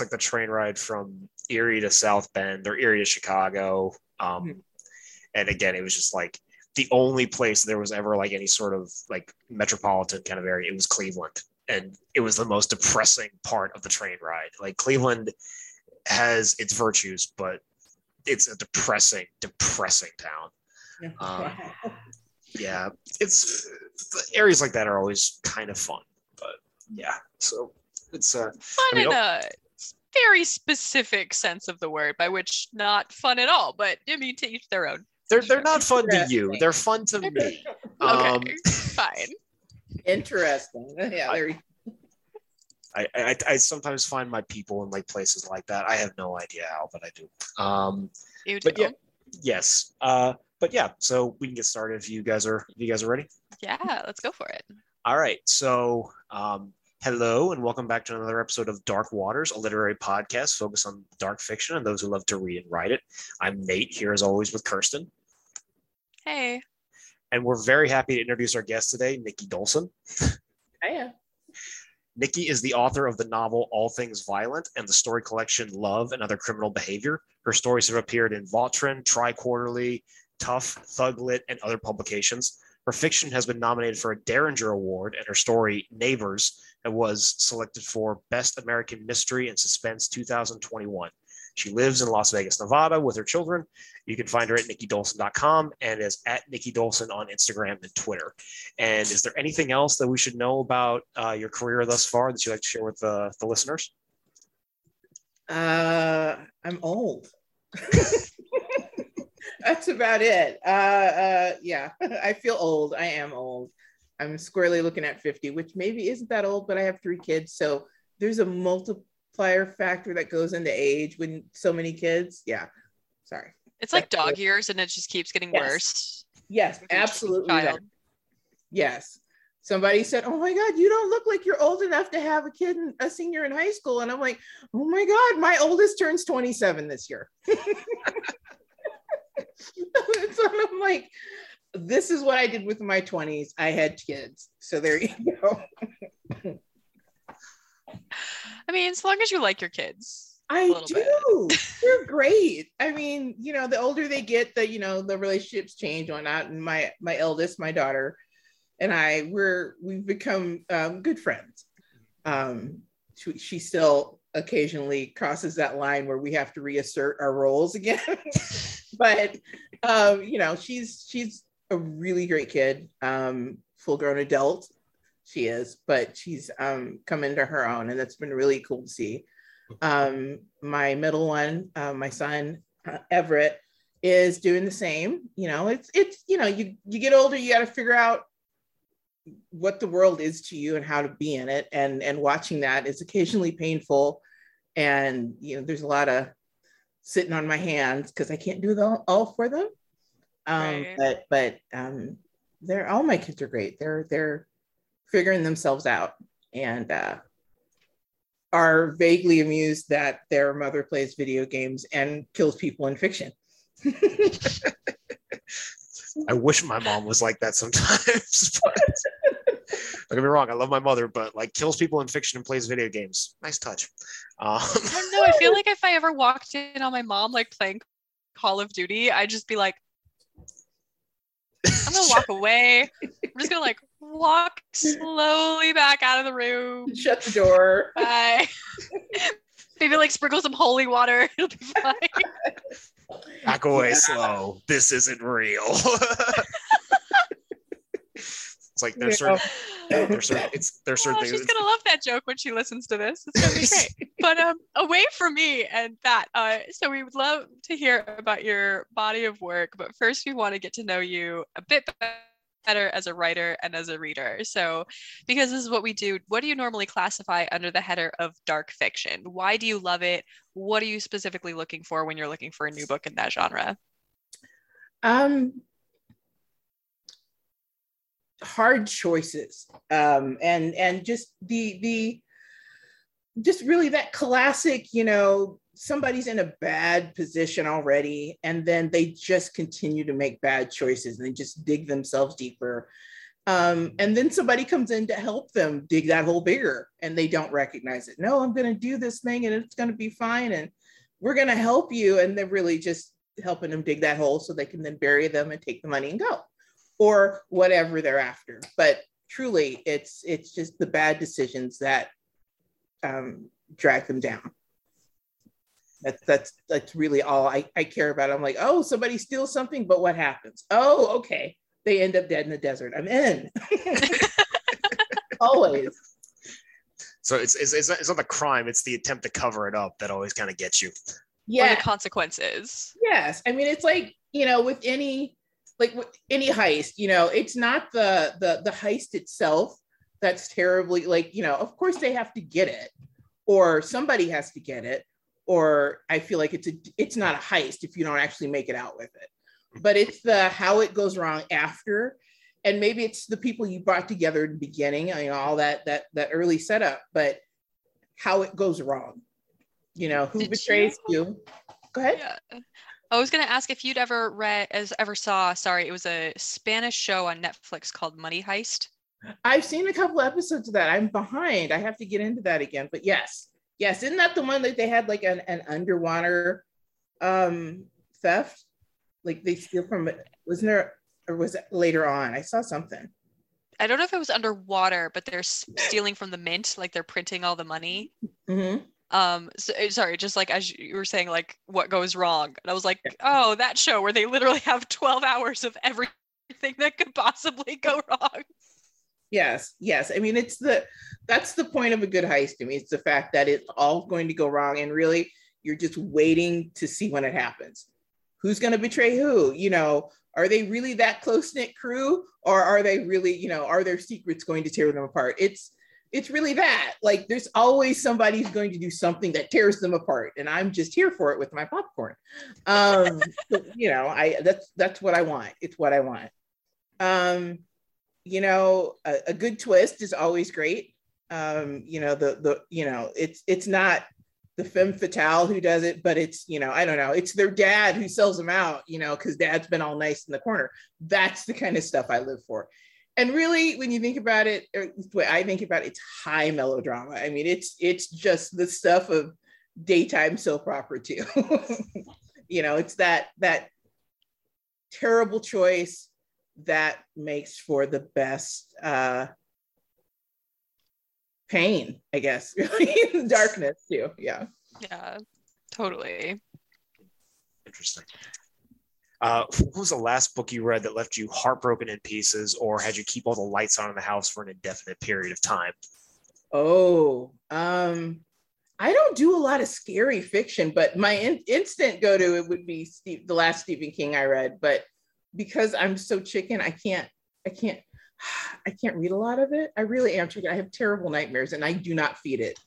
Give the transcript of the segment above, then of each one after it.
like the it's like the train ride from Erie to South Bend or Erie to Chicago. Um, Mhm. And again, it was just like the only place there was ever like any sort of like metropolitan kind of area. It was Cleveland, and it was the most depressing part of the train ride. Like Cleveland has its virtues, but it's a depressing, depressing town. Um, yeah, it's areas like that are always kind of fun, but yeah. So it's uh, Fun I mean, in a very specific sense of the word, by which not fun at all, but I mean to each their own. they're they're not fun to you. They're fun to me. Okay, Um, fine. Interesting. Yeah, there you I, I I sometimes find my people in like places like that. I have no idea how, but I do. Um, You do. but yeah, yes. Uh, but yeah, so we can get started if you guys are if you guys are ready. yeah, let's go for it. All right. So, um, hello and welcome back to another episode of Dark Waters, a literary podcast focused on dark fiction and those who love to read and write it. I'm Nate here as always with Kirsten, Hey, and we're very happy to introduce our guest today, Nikki Dolson. I am. Nikki is the author of the novel All Things Violent and the story collection Love and Other Criminal Behavior. Her stories have appeared in Vautrin, TriQuarterly, Tough, Thuglit, and other publications. Her fiction has been nominated for a Derringer Award, and her story Neighbors was selected for Best American Mystery and Suspense 2021. She lives in Las Vegas, Nevada with her children. You can find her at nikkidolson.com and is at Nikki Dolson on Instagram and Twitter. And is there anything else that we should know about uh, your career thus far that you'd like to share with the, the listeners? Uh, I'm old. That's about it. Uh, uh, yeah, I feel old. I am old. I'm squarely looking at 50, which maybe isn't that old, but I have three kids. So there's a multiplier factor that goes into age when so many kids. Yeah. Sorry. it's like dog years, and it just keeps getting Yes. worse. Yes, absolutely. Yes. Somebody said, "Oh my God, you don't look like you're old enough to have a kid, in, a senior in high school." And I'm like, "Oh my God, my oldest turns 27 this year." so I'm like, "This is what I did with my 20s. I had kids, so there you go." I mean, as long as you like your kids. I do. They're great. I mean, you know, the older they get, the you know, the relationships change on that. And my my eldest, my daughter, and I, we're we've become um, good friends. Um, she, she still occasionally crosses that line where we have to reassert our roles again. but um, you know, she's she's a really great kid, um, full grown adult. She is, but she's um, come into her own, and that's been really cool to see um, my middle one, uh, my son uh, Everett, is doing the same. You know, it's it's you know you you get older, you got to figure out what the world is to you and how to be in it, and and watching that is occasionally painful, and you know there's a lot of sitting on my hands because I can't do them all for them. Um, Right. But but um, they're all my kids are great. They're they're figuring themselves out and. uh are vaguely amused that their mother plays video games and kills people in fiction. I wish my mom was like that sometimes. But don't get me wrong, I love my mother, but like kills people in fiction and plays video games. Nice touch. Um, I don't know. I feel like if I ever walked in on my mom like playing Call of Duty, I'd just be like, I'm gonna walk away. I'm just gonna like walk slowly back out of the room. Shut the door. Bye. Maybe like sprinkle some holy water. It'll be fine. Back away Yeah. slow. This isn't real. it's like there's Yeah. certain, there's certain, it's there's certain Oh, things. she's gonna love that joke when she listens to this. It's gonna be great. but um, away from me and that, uh, so we would love to hear about your body of work. But first, we want to get to know you a bit better as a writer and as a reader. So, because this is what we do, what do you normally classify under the header of dark fiction? Why do you love it? What are you specifically looking for when you're looking for a new book in that genre? Um, hard choices, um, and and just the the just really that classic, you know, somebody's in a bad position already, and then they just continue to make bad choices, and they just dig themselves deeper. Um, and then somebody comes in to help them dig that hole bigger and they don't recognize it. No, I'm going to do this thing and it's going to be fine. And we're going to help you. And they're really just helping them dig that hole so they can then bury them and take the money and go or whatever they're after. But truly, it's it's just the bad decisions that um, drag them down. That's that's that's really all I, I care about. I'm like, oh, somebody steals something, but what happens? Oh, okay they end up dead in the desert. I'm in. always. So it's, it's, it's, not, it's not the crime, it's the attempt to cover it up that always kind of gets you. Yeah. Or the consequences. Yes. I mean, it's like, you know, with any, like any heist, you know, it's not the, the, the heist itself that's terribly like, you know, of course they have to get it or somebody has to get it. Or I feel like it's a, it's not a heist if you don't actually make it out with it but it's the how it goes wrong after and maybe it's the people you brought together in the beginning you know all that that that early setup but how it goes wrong you know who Did betrays you, you? go ahead yeah. I was going to ask if you'd ever read, as ever saw, sorry, it was a Spanish show on Netflix called Money Heist. I've seen a couple episodes of that. I'm behind. I have to get into that again. But yes, yes, isn't that the one that they had like an, an underwater um theft? like they steal from it. Wasn't there, or was it later on? I saw something. I don't know if it was underwater, but they're stealing from the mint, like they're printing all the money. Mm-hmm. Um, so, eh, sorry, just like as you were saying, like what goes wrong, and I was like, oh, that show where they literally have twelve hours of everything that could possibly go wrong. Yes, yes. I mean, it's the that's the point of a good heist to me. It's the fact that it's all going to go wrong, and really, you're just waiting to see when it happens who's going to betray who you know are they really that close knit crew or are they really you know are their secrets going to tear them apart it's it's really that like there's always somebody who's going to do something that tears them apart and i'm just here for it with my popcorn um so, you know i that's that's what i want it's what i want um you know a, a good twist is always great um you know the the you know it's it's not the femme fatale who does it, but it's, you know, I don't know, it's their dad who sells them out, you know, because dad's been all nice in the corner. That's the kind of stuff I live for. And really, when you think about it, the way I think about it, it's high melodrama. I mean, it's it's just the stuff of daytime soap opera too. you know, it's that that terrible choice that makes for the best uh pain, I guess, really darkness too. Yeah. Yeah, totally. Interesting. Uh, what was the last book you read that left you heartbroken in pieces or had you keep all the lights on in the house for an indefinite period of time? Oh, um, I don't do a lot of scary fiction, but my in- instant go to it would be Steve, the last Stephen King I read. But because I'm so chicken, I can't, I can't I can't read a lot of it. I really am. Chicken. I have terrible nightmares and I do not feed it.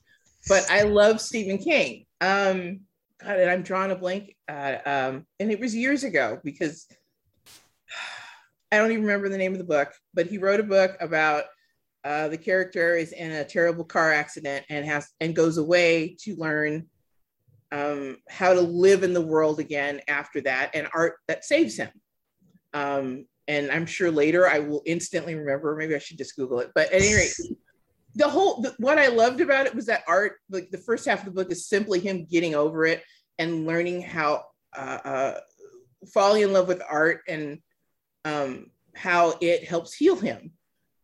But I love Stephen King. Um, God, and I'm drawing a blank. Uh, um, and it was years ago because I don't even remember the name of the book, but he wrote a book about uh, the character is in a terrible car accident and has and goes away to learn um, how to live in the world again after that, and art that saves him. Um, and I'm sure later I will instantly remember. Maybe I should just Google it. But at any rate, the whole the, what I loved about it was that art. Like the first half of the book is simply him getting over it and learning how uh, uh, falling in love with art and um, how it helps heal him.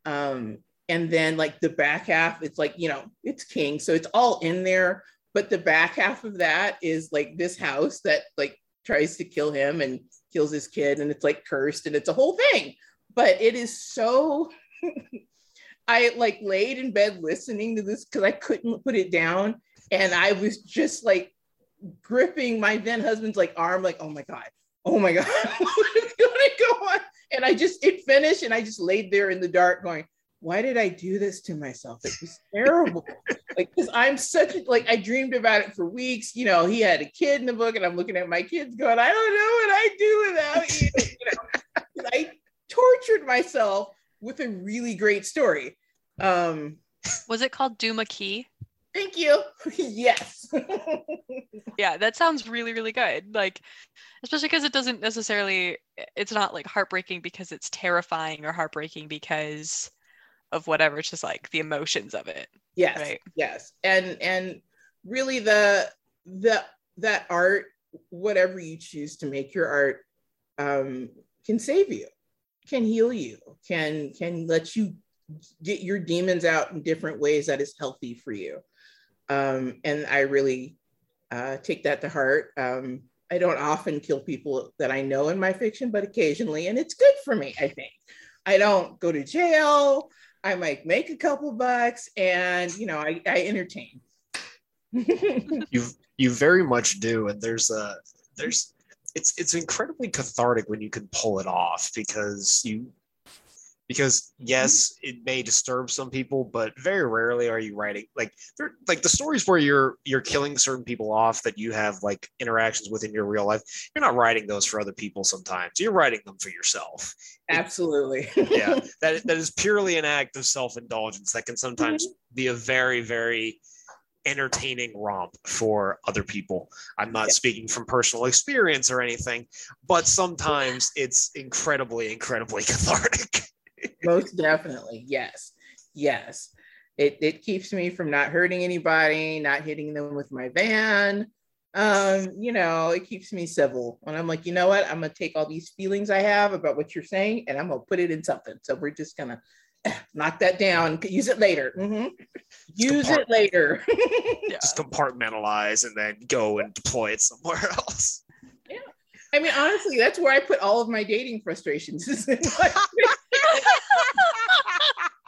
Um, and then like the back half, it's like you know it's King, so it's all in there. But the back half of that is like this house that like tries to kill him and kills his kid and it's like cursed and it's a whole thing but it is so i like laid in bed listening to this because i couldn't put it down and i was just like gripping my then husband's like arm like oh my god oh my god what is to go on and i just it finished and i just laid there in the dark going why did I do this to myself? It was terrible. like, because I'm such a, like, I dreamed about it for weeks. You know, he had a kid in the book, and I'm looking at my kids going, I don't know what I do without you. you know, I tortured myself with a really great story. Um, was it called Duma Key? Thank you. yes. yeah, that sounds really, really good. Like, especially because it doesn't necessarily, it's not like heartbreaking because it's terrifying or heartbreaking because of whatever. It's just like the emotions of it. Yes. Right. Yes. And and really the the that art, whatever you choose to make your art, um, can save you, can heal you, can can let you get your demons out in different ways that is healthy for you. Um, and I really uh, take that to heart. Um, I don't often kill people that I know in my fiction, but occasionally, and it's good for me, I think. I don't go to jail. I might make a couple bucks and, you know, I, I entertain. you you very much do and there's a there's it's it's incredibly cathartic when you can pull it off because you because yes it may disturb some people but very rarely are you writing like they're like the stories where you're you're killing certain people off that you have like interactions with in your real life you're not writing those for other people sometimes. You're writing them for yourself. Absolutely. Yeah that, that is purely an act of self-indulgence that can sometimes mm-hmm. be a very very entertaining romp for other people. I'm not yeah. speaking from personal experience or anything, but sometimes it's incredibly, incredibly cathartic. Most definitely. Yes. Yes. It, it keeps me from not hurting anybody, not hitting them with my van. Um, you know, it keeps me civil. And I'm like, you know what? I'm gonna take all these feelings I have about what you're saying and I'm gonna put it in something. So we're just gonna knock that down, use it later. Mm-hmm. Use it later. yeah. Just compartmentalize and then go and deploy it somewhere else. Yeah. I mean, honestly, that's where I put all of my dating frustrations.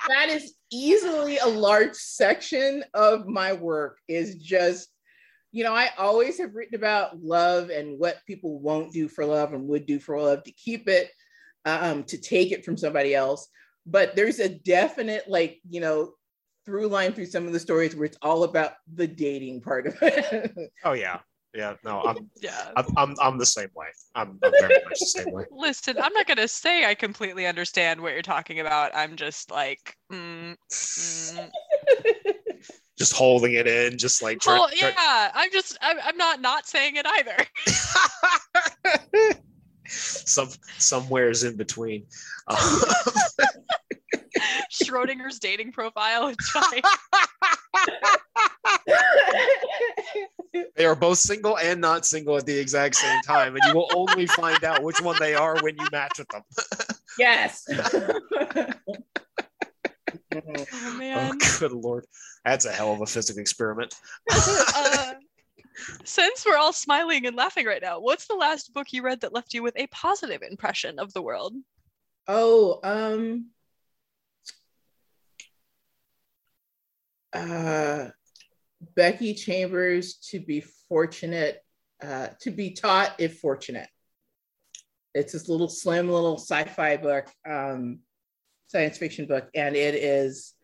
that is easily a large section of my work is just you know i always have written about love and what people won't do for love and would do for love to keep it um, to take it from somebody else but there's a definite like you know through line through some of the stories where it's all about the dating part of it oh yeah yeah, no, I'm yeah, I'm, I'm, I'm the same way. I'm, I'm very much the same way. Listen, I'm not gonna say I completely understand what you're talking about. I'm just like, mm, mm. just holding it in, just like try, oh yeah, try... I'm just I'm, I'm not not saying it either. Some somewhere's in between. Um, Schrodinger's dating profile. They are both single and not single at the exact same time, and you will only find out which one they are when you match with them. yes. oh man. Oh, good lord. That's a hell of a physical experiment. uh, since we're all smiling and laughing right now, what's the last book you read that left you with a positive impression of the world? Oh, um uh Becky Chambers to be fortunate, uh, to be taught if fortunate. It's this little slim little sci-fi book, um, science fiction book, and it is.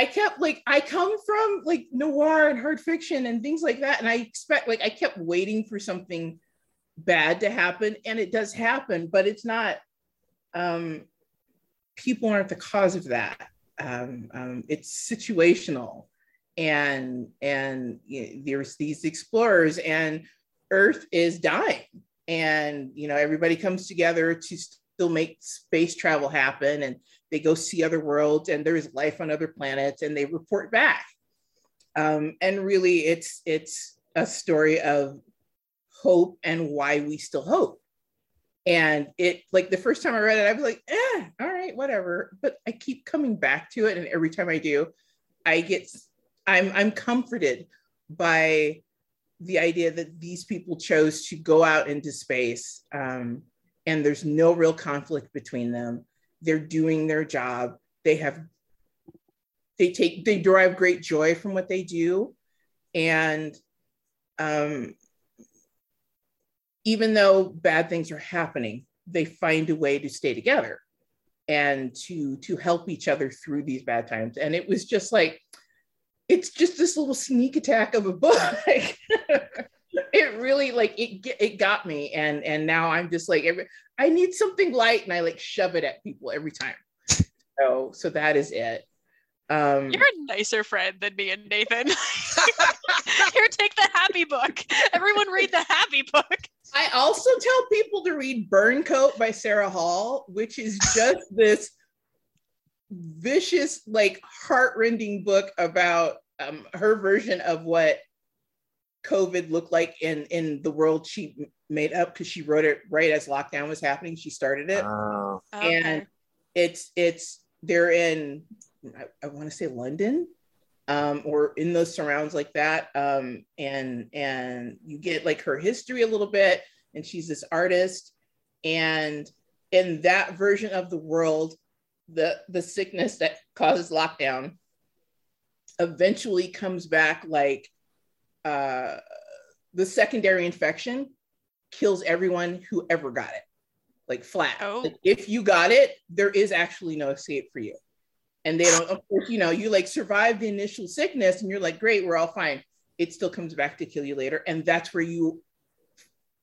I kept like I come from like noir and hard fiction and things like that, and I expect like I kept waiting for something bad to happen, and it does happen, but it's not. Um, people aren't the cause of that um, um, it's situational and and you know, there's these explorers and earth is dying and you know everybody comes together to still make space travel happen and they go see other worlds and there's life on other planets and they report back um, and really it's it's a story of hope and why we still hope and it like the first time I read it, I was like, eh, all right, whatever. But I keep coming back to it, and every time I do, I get I'm I'm comforted by the idea that these people chose to go out into space, um, and there's no real conflict between them. They're doing their job. They have they take they derive great joy from what they do, and um, even though bad things are happening, they find a way to stay together and to to help each other through these bad times. And it was just like, it's just this little sneak attack of a book. it really like it it got me, and and now I'm just like every, I need something light, and I like shove it at people every time. So so that is it. Um, You're a nicer friend than me and Nathan. Here, take the happy book. Everyone read the happy book. I also tell people to read Burntcoat by Sarah Hall, which is just this vicious, like heart-rending book about um, her version of what COVID looked like in in the world she made up because she wrote it right as lockdown was happening. She started it, Oh. and it's it's they're in I, I want to say London um, or in those surrounds like that. Um, and and you get like her history a little bit, and she's this artist. And in that version of the world, the the sickness that causes lockdown eventually comes back like uh, the secondary infection kills everyone who ever got it, like flat. Oh. Like, if you got it, there is actually no escape for you and they don't of course you know you like survive the initial sickness and you're like great we're all fine it still comes back to kill you later and that's where you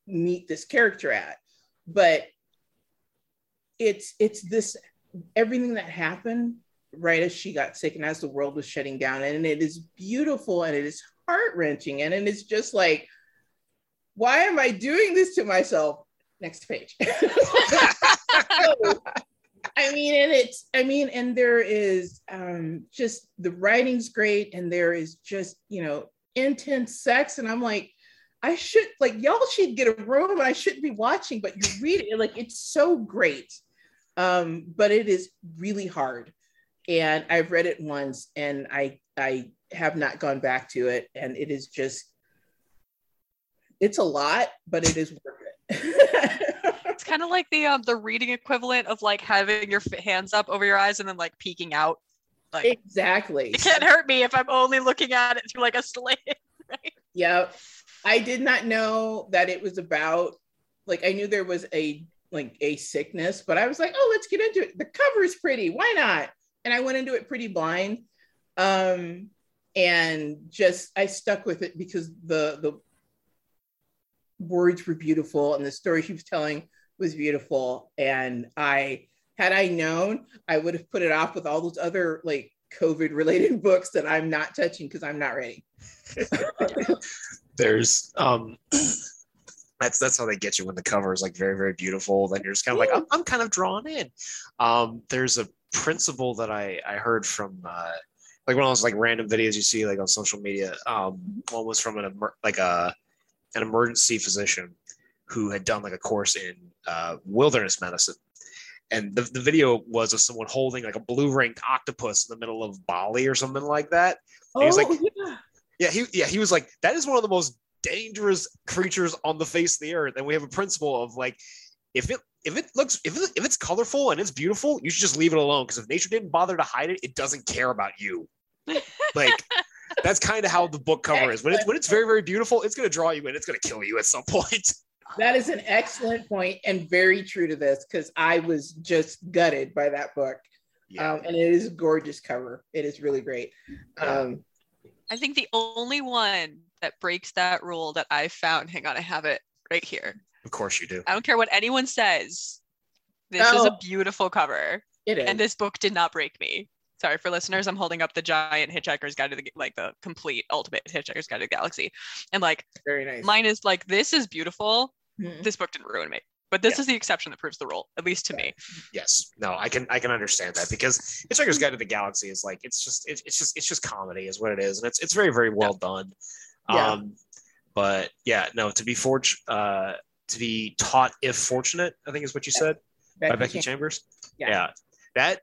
meet this character at but it's it's this everything that happened right as she got sick and as the world was shutting down and it is beautiful and it is heart-wrenching and, and it's just like why am i doing this to myself next page I mean, and it's, I mean, and there is um, just the writing's great, and there is just, you know, intense sex. And I'm like, I should, like, y'all should get a room, and I shouldn't be watching, but you read it, like, it's so great. Um, but it is really hard. And I've read it once, and I, I have not gone back to it. And it is just, it's a lot, but it is worth it. It's kind of like the um the reading equivalent of like having your hands up over your eyes and then like peeking out. Like exactly. it can't hurt me if I'm only looking at it through like a slit. Yep. I did not know that it was about like I knew there was a like a sickness, but I was like, oh, let's get into it. The cover is pretty. Why not? And I went into it pretty blind. Um and just I stuck with it because the the words were beautiful and the story she was telling was beautiful. And I had I known, I would have put it off with all those other like COVID related books that I'm not touching because I'm not ready. There's um that's that's how they get you when the cover is like very very beautiful. Then you're just kind of like I'm, I'm kind of drawn in. Um, there's a principle that I I heard from uh, like one of those like random videos you see like on social media. Um, one was from an emer- like a an emergency physician who had done like a course in uh, wilderness medicine. And the, the video was of someone holding like a blue ringed octopus in the middle of Bali or something like that. Oh, He was like- yeah. Yeah, he yeah, he was like, that is one of the most dangerous creatures on the face of the earth. And we have a principle of like, if it if it looks if it, if it's colorful and it's beautiful, you should just leave it alone. Because if nature didn't bother to hide it, it doesn't care about you. Like that's kind of how the book cover is. When it's when it's very very beautiful, it's gonna draw you in. It's gonna kill you at some point. That is an excellent point and very true to this because I was just gutted by that book. Yeah. Um, and it is a gorgeous cover. It is really great. Um, I think the only one that breaks that rule that I found, hang on, I have it right here. Of course you do. I don't care what anyone says. This is a beautiful cover. it is. And this book did not break me. Sorry for listeners. I'm holding up the giant Hitchhiker's Guide to the like the complete ultimate Hitchhiker's Guide to the Galaxy, and like very nice. mine is like this is beautiful. Mhm. This book didn't ruin me, but this Yeah. is the exception that proves the rule, at least to me. Yes. No, I can I can understand that because Hitchhiker's Guide to the Galaxy is like it's just it, it's just it's just comedy is what it is, and it's it's very very well done. Yeah. Um, but yeah, no, to be forged uh to be taught if fortunate, I think is what you said by Becky Chan- Chambers. Yeah. Yeah. that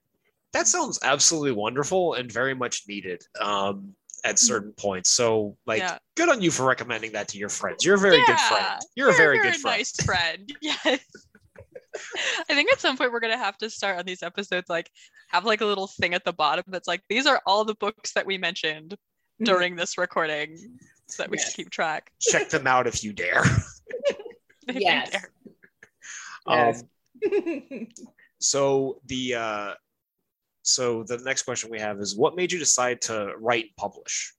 that sounds absolutely wonderful and very much needed. Um, at certain points. So, like, Yeah. good on you for recommending that to your friends. You're a very good friend. Yeah, You're, a very, good friend. nice friend. Yes. I think at some point we're gonna have to start on these episodes, like have like a little thing at the bottom that's like these are all the books that we mentioned Mhm. during this recording, so that we Yes. can keep track. Check them out if you dare. You Yes. Um, so the uh, so the next question we have is, what made you decide to write and publish?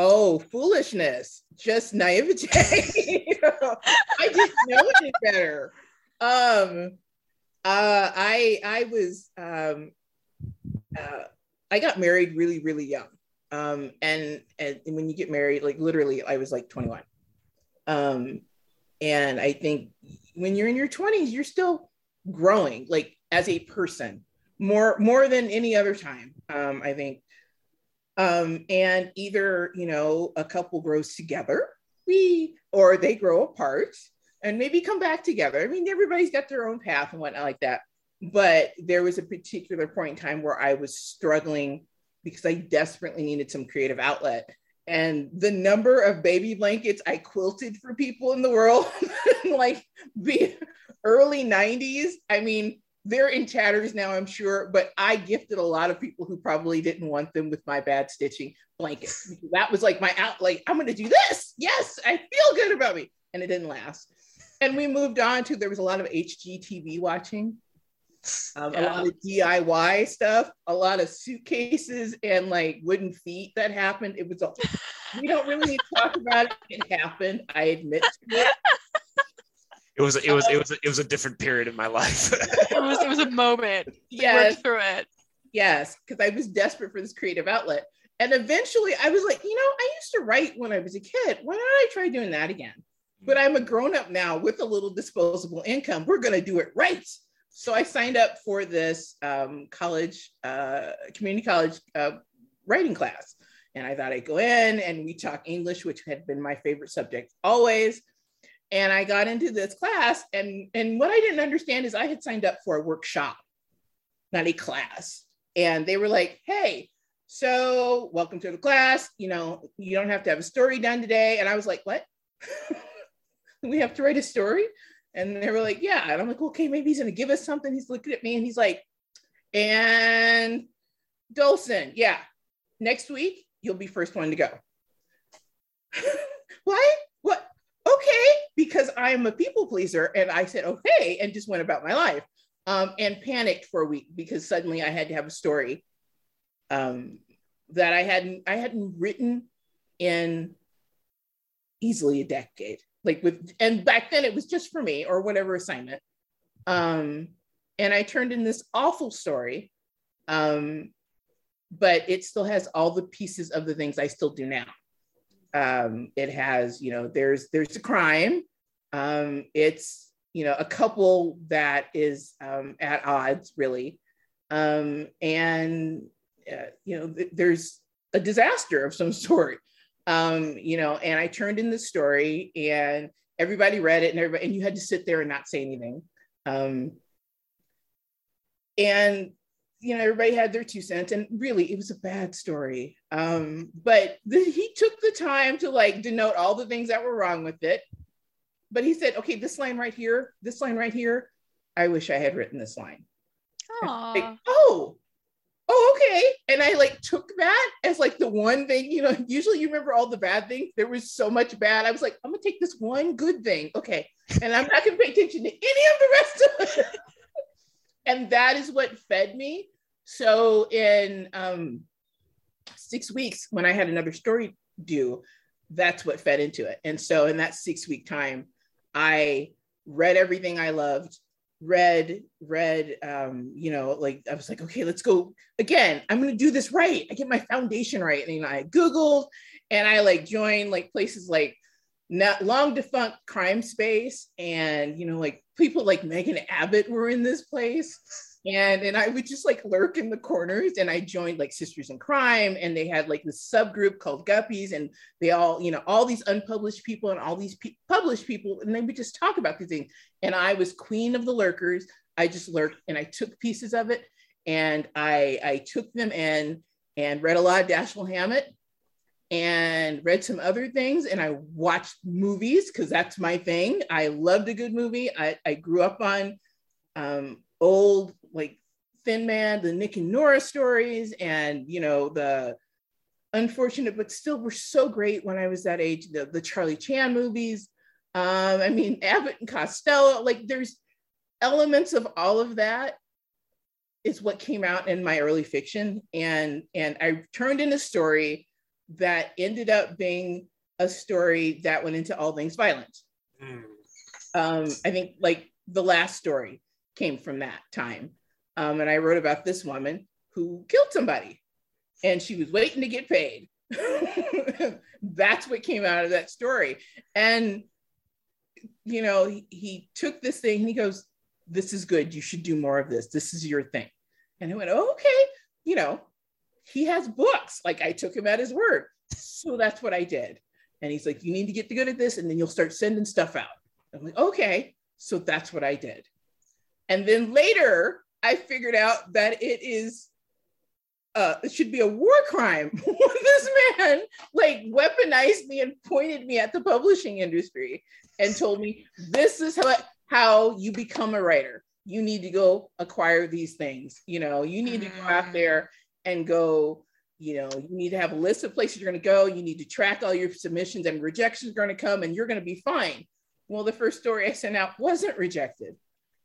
oh, foolishness, just naivete. I didn't know any better. Um, uh, I I was um, uh, I got married really, really young. Um, and, and when you get married, like literally, I was like 21. Um, and I think when you're in your 20s, you're still growing, like as a person, more more than any other time. Um, I think. Um, and either you know a couple grows together, we or they grow apart and maybe come back together. I mean, everybody's got their own path and whatnot like that. But there was a particular point in time where I was struggling because I desperately needed some creative outlet. And the number of baby blankets I quilted for people in the world, like the early 90s, I mean, they're in tatters now, I'm sure, but I gifted a lot of people who probably didn't want them with my bad stitching blankets. That was like my out, like, I'm to do this. Yes, I feel good about me. And it didn't last. And we moved on to there was a lot of HGTV watching, um, yeah. a lot of DIY stuff, a lot of suitcases and like wooden feet that happened. It was, a, we don't really need to talk about it. It happened. I admit to it. It was it was it was it was a different period in my life. it was it was a moment. Yes, through it. Yes, because I was desperate for this creative outlet, and eventually I was like, you know, I used to write when I was a kid. Why don't I try doing that again? But I'm a grown up now with a little disposable income. We're gonna do it right. So I signed up for this um, college, uh, community college uh, writing class, and I thought I'd go in and we talk English, which had been my favorite subject always. And I got into this class and and what I didn't understand is I had signed up for a workshop not a class. And they were like hey so welcome to the class. You know you don't have to have a story done today. And I was like what? We have to write a story and they were like yeah. And I'm like okay maybe he's gonna give us something. He's looking at me and he's like and Dolson yeah next week you'll be first one to go. What? What? Okay, because I'm a people pleaser. And I said, okay, and just went about my life um, and panicked for a week because suddenly I had to have a story um, that I hadn't, I hadn't written in easily a decade. Like with, and back then it was just for me or whatever assignment. Um, and I turned in this awful story. Um, but it still has all the pieces of the things I still do now um, it has you know there's there's a crime um, it's you know a couple that is um, at odds really um, and uh, you know th- there's a disaster of some sort um, you know and i turned in the story and everybody read it and everybody and you had to sit there and not say anything. Um, and you know everybody had their two cents and really it was a bad story. Um but the, he took the time to like denote all the things that were wrong with it. But he said okay this line right here this line right here i wish i had written this line. Like, oh oh okay. And i like took that as like the one thing you know usually you remember all the bad things. There was so much bad. I was like i'm gonna take this one good thing. Okay. And i'm not gonna pay attention to any of the rest of it. And that is what fed me. So in um, six weeks, when I had another story due, that's what fed into it. And so in that six week time, I read everything I loved, read, read, um, you know, like I was like, okay, let's go again. I'm to do this right. I get my foundation right. And you know, I Googled and I like joined like places like not long defunct crime space and you know like people like megan abbott were in this place and and i would just like lurk in the corners and i joined like sisters in crime and they had like this subgroup called guppies and they all you know all these unpublished people and all these pe- published people and they would just talk about these things and i was queen of the lurkers i just lurked and i took pieces of it and i i took them in and read a lot of dashiell hammett and read some other things and I watched movies because that's my thing. I loved a good movie. I, I grew up on um, old like Thin Man, the Nick and Nora stories, and you know the unfortunate but still were so great when I was that age. The, the Charlie Chan movies. Um, I mean Abbott and Costello. Like there's elements of all of that is what came out in my early fiction, and and I turned in a story that ended up being a story that went into all things violent. Mm. Um, I think like the last story came from that time. Um, and I wrote about this woman who killed somebody. and she was waiting to get paid. That's what came out of that story. And, you know, he, he took this thing and he goes, This is good. You should do more of this. This is your thing. And I went, oh, Okay, you know, he has books. Like I took him at his word. So that's what I did. And he's like, You need to get good at this, and then you'll start sending stuff out. I'm like, Okay. So that's what I did. And then later, I figured out that it is uh, it should be a war crime this man like weaponized me and pointed me at the publishing industry and told me this is how how you become a writer. You need to go acquire these things you know? You need to go out mm. there and go you know you need to have a list of places you're going to go. You need to track all your submissions and rejections are going to come and you're going to be fine. Well the first story i sent out wasn't rejected.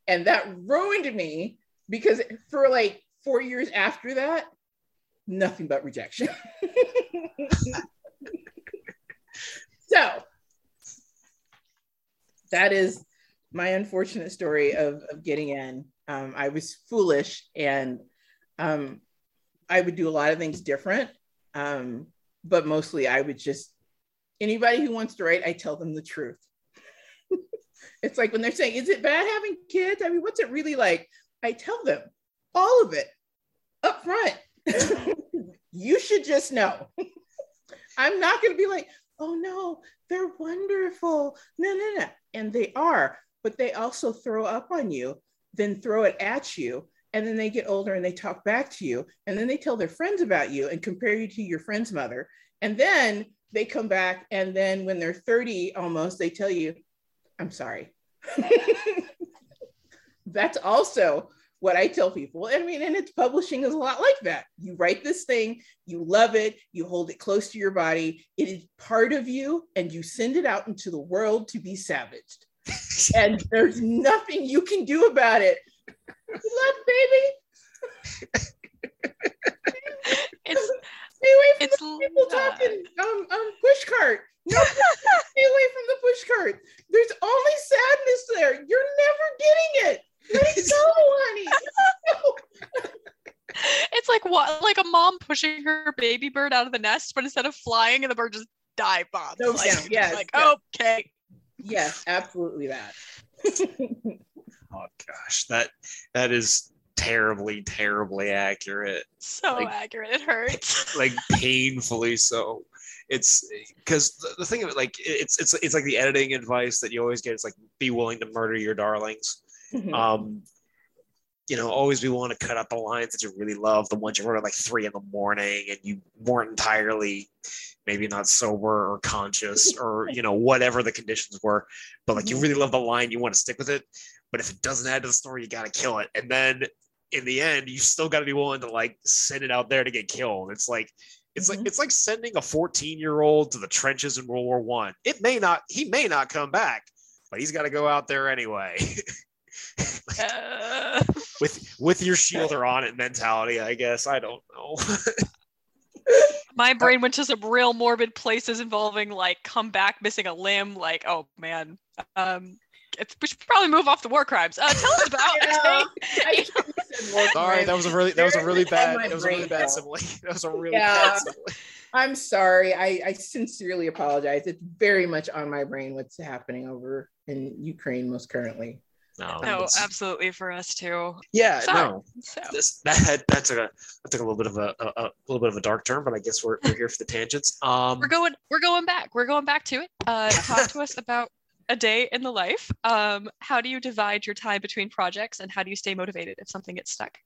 And that ruined me because for like four years after that nothing but rejection so that is my unfortunate story of, of getting in um, i was foolish and um, i would do a lot of things different um, but mostly i would just anybody who wants to write i tell them the truth it's like when they're saying, is it bad having kids? I mean, what's it really like? I tell them all of it up front. you should just know. I'm not going to be like, oh no, they're wonderful. No, no, no. And they are, but they also throw up on you, then throw it at you. And then they get older and they talk back to you. And then they tell their friends about you and compare you to your friend's mother. And then they come back. And then when they're 30 almost, they tell you, I'm sorry. That's also what I tell people. I mean, and it's publishing is a lot like that. You write this thing, you love it, you hold it close to your body, it is part of you, and you send it out into the world to be savaged. and there's nothing you can do about it. Look, baby. it's stay away from it's the people talking um um push cart. No, stay away from the push cart. There's only sadness there. You're never getting it. Let it go, honey. it's like what like a mom pushing her baby bird out of the nest, but instead of flying and the bird just dive bombs. No, like, yeah, yes, like yes. okay. Yes, absolutely that. oh gosh, that that is terribly, terribly accurate. So like, accurate, it hurts. like painfully so. It's because the, the, thing of it, like it's it's it's like the editing advice that you always get. It's like be willing to murder your darlings. Mm-hmm. Um, you know, always be willing to cut up the lines that you really love, the ones you wrote at like three in the morning and you weren't entirely maybe not sober or conscious or you know whatever the conditions were but like you mm-hmm. really love the line you want to stick with it but if it doesn't add to the story you got to kill it and then in the end, you still got to be willing to like send it out there to get killed. It's like it's mm-hmm. like it's like sending a 14 year old to the trenches in World War One. It may not he may not come back, but he's got to go out there anyway. like, uh... With with your shielder on it mentality, I guess. I don't know. My brain went to some real morbid places involving like come back missing a limb. Like, oh man, um, we should probably move off the war crimes. Uh, tell us about. yeah, sorry, that was a really that was a really bad that was a really bad simile. That was a really yeah. bad simile. I'm sorry. I, I sincerely apologize. It's very much on my brain what's happening over in Ukraine most currently. No, no absolutely for us too. Yeah, Sorry. no. So. This, that that took a that took a little bit of a, a, a, little bit of a dark turn, but I guess we're, we're here for the tangents. Um, we're going we're going back. We're going back to it. Uh, talk to us about a day in the life. Um, how do you divide your time between projects and how do you stay motivated if something gets stuck?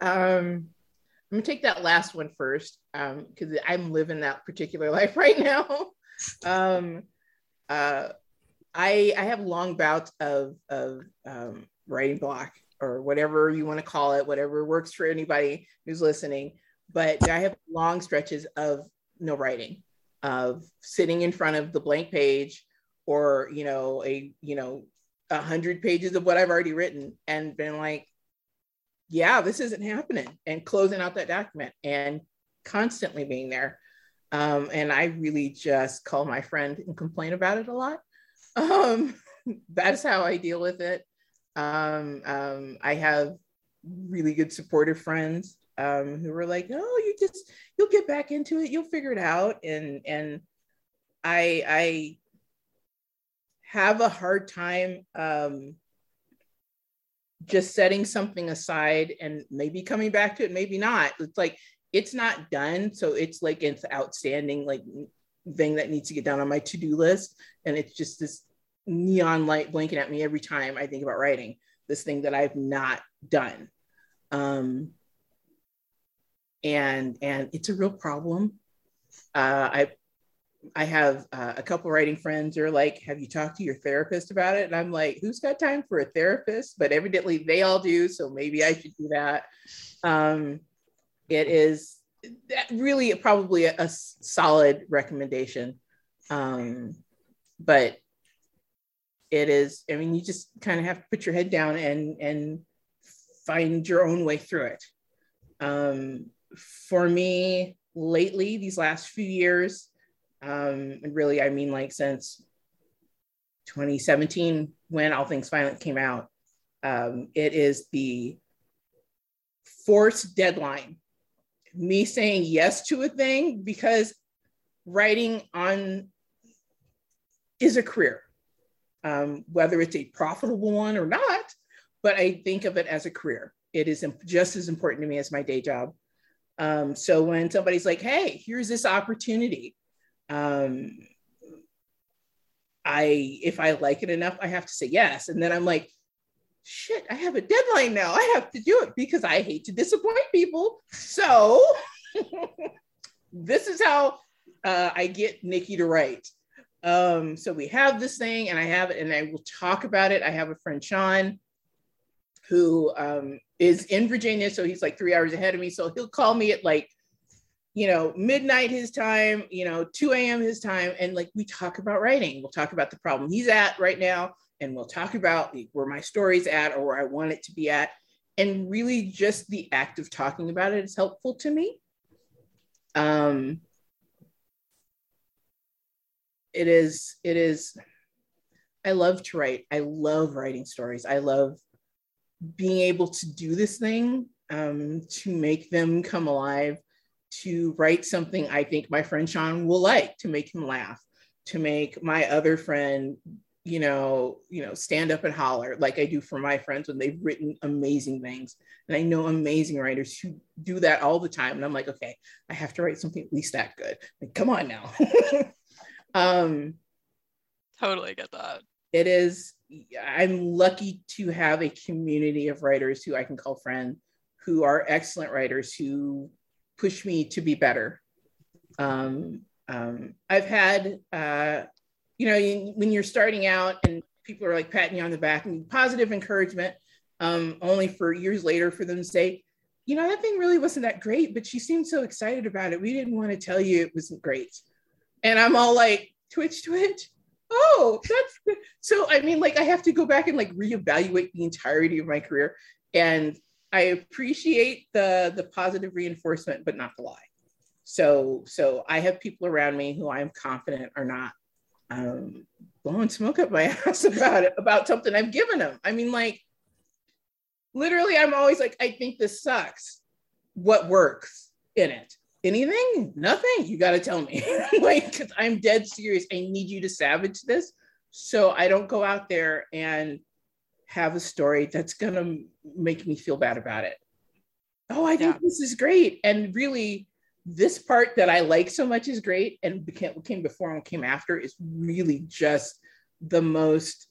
Um, I'm gonna take that last one first because um, I'm living that particular life right now. um, uh, I I have long bouts of of um, writing block or whatever you want to call it, whatever works for anybody who's listening. But I have long stretches of no writing, of sitting in front of the blank page or you know a you know a hundred pages of what I've already written and been like, yeah, this isn't happening, and closing out that document and constantly being there. Um, and I really just call my friend and complain about it a lot. Um, that's how I deal with it. Um, um, I have really good supportive friends um, who were like, "Oh, you just you'll get back into it, you'll figure it out," and and I I have a hard time um, just setting something aside and maybe coming back to it, maybe not. It's like it's not done, so it's like it's outstanding like thing that needs to get done on my to-do list, and it's just this neon light blinking at me every time I think about writing this thing that I've not done. Um, and and it's a real problem. Uh, I I have uh, a couple writing friends who are like, "Have you talked to your therapist about it?" And I'm like, "Who's got time for a therapist?" But evidently they all do, so maybe I should do that. Um, it is really probably a, a solid recommendation, um, but it is. I mean, you just kind of have to put your head down and and find your own way through it. Um, for me, lately, these last few years, um, and really, I mean, like since 2017, when All Things Violent came out, um, it is the forced deadline. Me saying yes to a thing because writing on is a career, um, whether it's a profitable one or not, but I think of it as a career. It is just as important to me as my day job. Um, so when somebody's like, hey, here's this opportunity, um, I if I like it enough, I have to say yes. And then I'm like, shit, I have a deadline now. I have to do it because I hate to disappoint people. So this is how uh, I get Nikki to write. Um, so we have this thing, and I have it, and I will talk about it. I have a friend, Shawn, who um, is in Virginia. So he's like three hours ahead of me. So he'll call me at like, you know, midnight his time, you know, 2 a.m. his time. And like we talk about writing. We'll talk about the problem he's at right now. And we'll talk about where my story's at or where I want it to be at. And really just the act of talking about it is helpful to me. Um, it is, it is, I love to write. I love writing stories. I love being able to do this thing um, to make them come alive, to write something I think my friend Shawn will like, to make him laugh, to make my other friend, you know, you know, stand up and holler like I do for my friends when they've written amazing things. And I know amazing writers who do that all the time. And I'm like, okay, I have to write something at least that good. Like, come on now. um, totally get that. It is I'm lucky to have a community of writers who I can call friend, who are excellent writers who push me to be better. Um, um, I've had, uh, you know, when you're starting out and people are like patting you on the back and positive encouragement, um, only for years later for them to say, you know, that thing really wasn't that great, but she seemed so excited about it. We didn't want to tell you it wasn't great. And I'm all like, twitch, twitch oh, that's good. so. I mean, like, I have to go back and like reevaluate the entirety of my career, and I appreciate the the positive reinforcement, but not the lie. So, so I have people around me who I'm confident are not um, blowing smoke up my ass about it about something I've given them. I mean, like, literally, I'm always like, I think this sucks. What works in it? Anything? Nothing. You got to tell me. like, because I'm dead serious. I need you to savage this so I don't go out there and have a story that's going to make me feel bad about it. Oh, I think yeah. this is great. And really, this part that I like so much is great. And became, came before and what came after is really just the most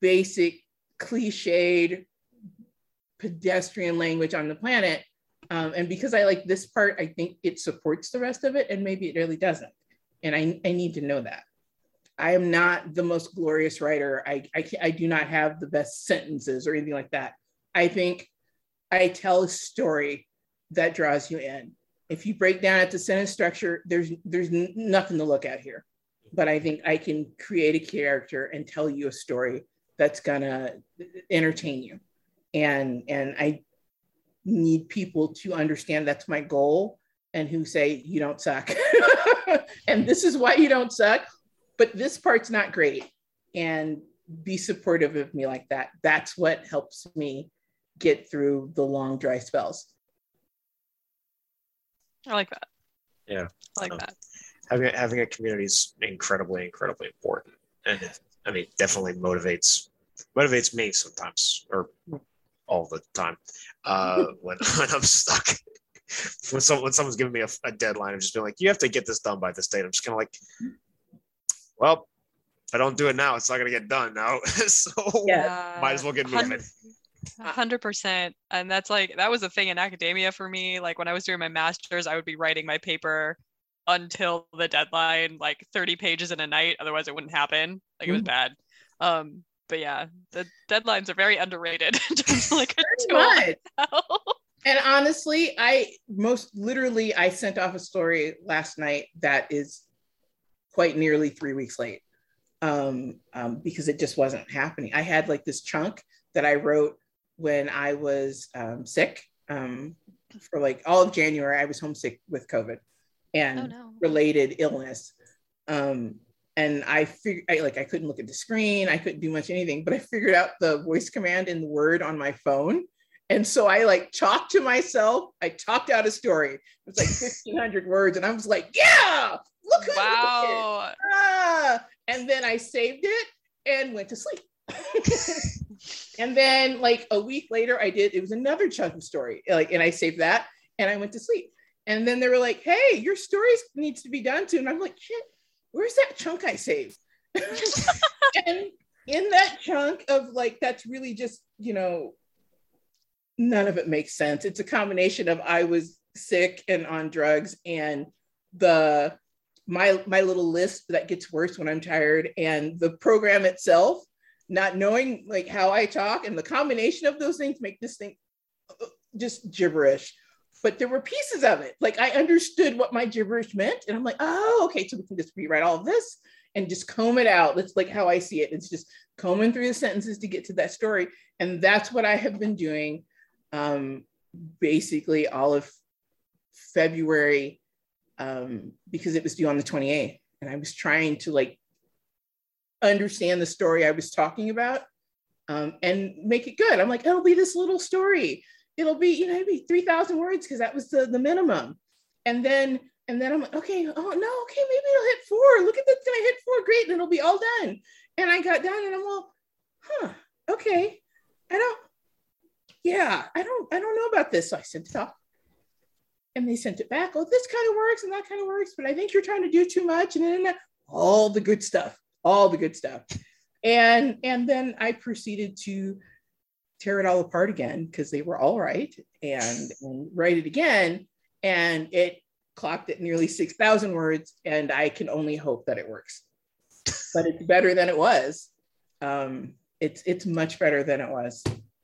basic, cliched, pedestrian language on the planet um, and because I like this part, I think it supports the rest of it, and maybe it really doesn't. And I, I need to know that. I am not the most glorious writer. I, I, I do not have the best sentences or anything like that. I think I tell a story that draws you in. If you break down at the sentence structure, there's there's nothing to look at here. But I think I can create a character and tell you a story that's gonna entertain you. And and I need people to understand that's my goal and who say you don't suck and this is why you don't suck but this part's not great and be supportive of me like that that's what helps me get through the long dry spells I like that. Yeah. I like Um, that. having having a community is incredibly incredibly important and i mean definitely motivates motivates me sometimes or all the time uh when when i'm stuck when someone when someone's giving me a, a deadline i'm just being like you have to get this done by this date i'm just kind of like well if i don't do it now it's not going to get done now so Yeah. might as well get moving A hundred percent. And that's like that was a thing in academia for me. Like when I was doing my master's, I would be writing my paper until the deadline, like 30 pages in a night. Otherwise it wouldn't happen. Like it was Mhm. bad. Um, but yeah, the deadlines are very underrated like Pretty much. And honestly, I most literally I sent off a story last night that is quite nearly three weeks late um, um, because it just wasn't happening. I had like this chunk that I wrote when I was um, sick um, for like all of January. I was homesick with COVID and Oh no. related illness. Um, and I figured, I, like, I couldn't look at the screen, I couldn't do much anything, but I figured out the voice command in the Word on my phone. And so I like talked to myself. I talked out a story. It was like 1,500 words. And I was like, yeah, look who it." Wow. Ah! And then I saved it and went to sleep. and then like a week later, I did, it was another chunk of story. Like, and I saved that and I went to sleep. And then they were like, hey, your story needs to be done too. And I'm like, shit, where's that chunk I saved? and in that chunk of like, that's really just, you know, none of it makes sense. It's a combination of I was sick and on drugs and the my my little list that gets worse when I'm tired and the program itself not knowing like how I talk and the combination of those things make this thing uh, just gibberish. But there were pieces of it. Like I understood what my gibberish meant. And I'm like, oh, okay. So we can just rewrite all of this and just comb it out. That's like how I see it. It's just combing through the sentences to get to that story. And that's what I have been doing um, basically all of February um, because it was due on the 28th. And I was trying to like understand the story I was talking about um, and make it good. I'm like, it'll be this little story. It'll be, you know, it'll 3,000 words because that was the, the minimum. And then, and then I'm like, okay, oh no, okay, maybe it'll hit four. Look at this, gonna hit four, great, and it'll be all done. And I got done and I'm all, huh, okay. I don't, yeah, I don't, I don't know about this. So I sent it off. And they sent it back. Oh, this kind of works and that kind of works, but I think you're trying to do too much. And then all the good stuff, all the good stuff. And and then I proceeded to tear it all apart again because they were all right and, and write it again. And it clocked at nearly 6,000 words. And I can only hope that it works. But it's better than it was. Um, it's it's much better than it was.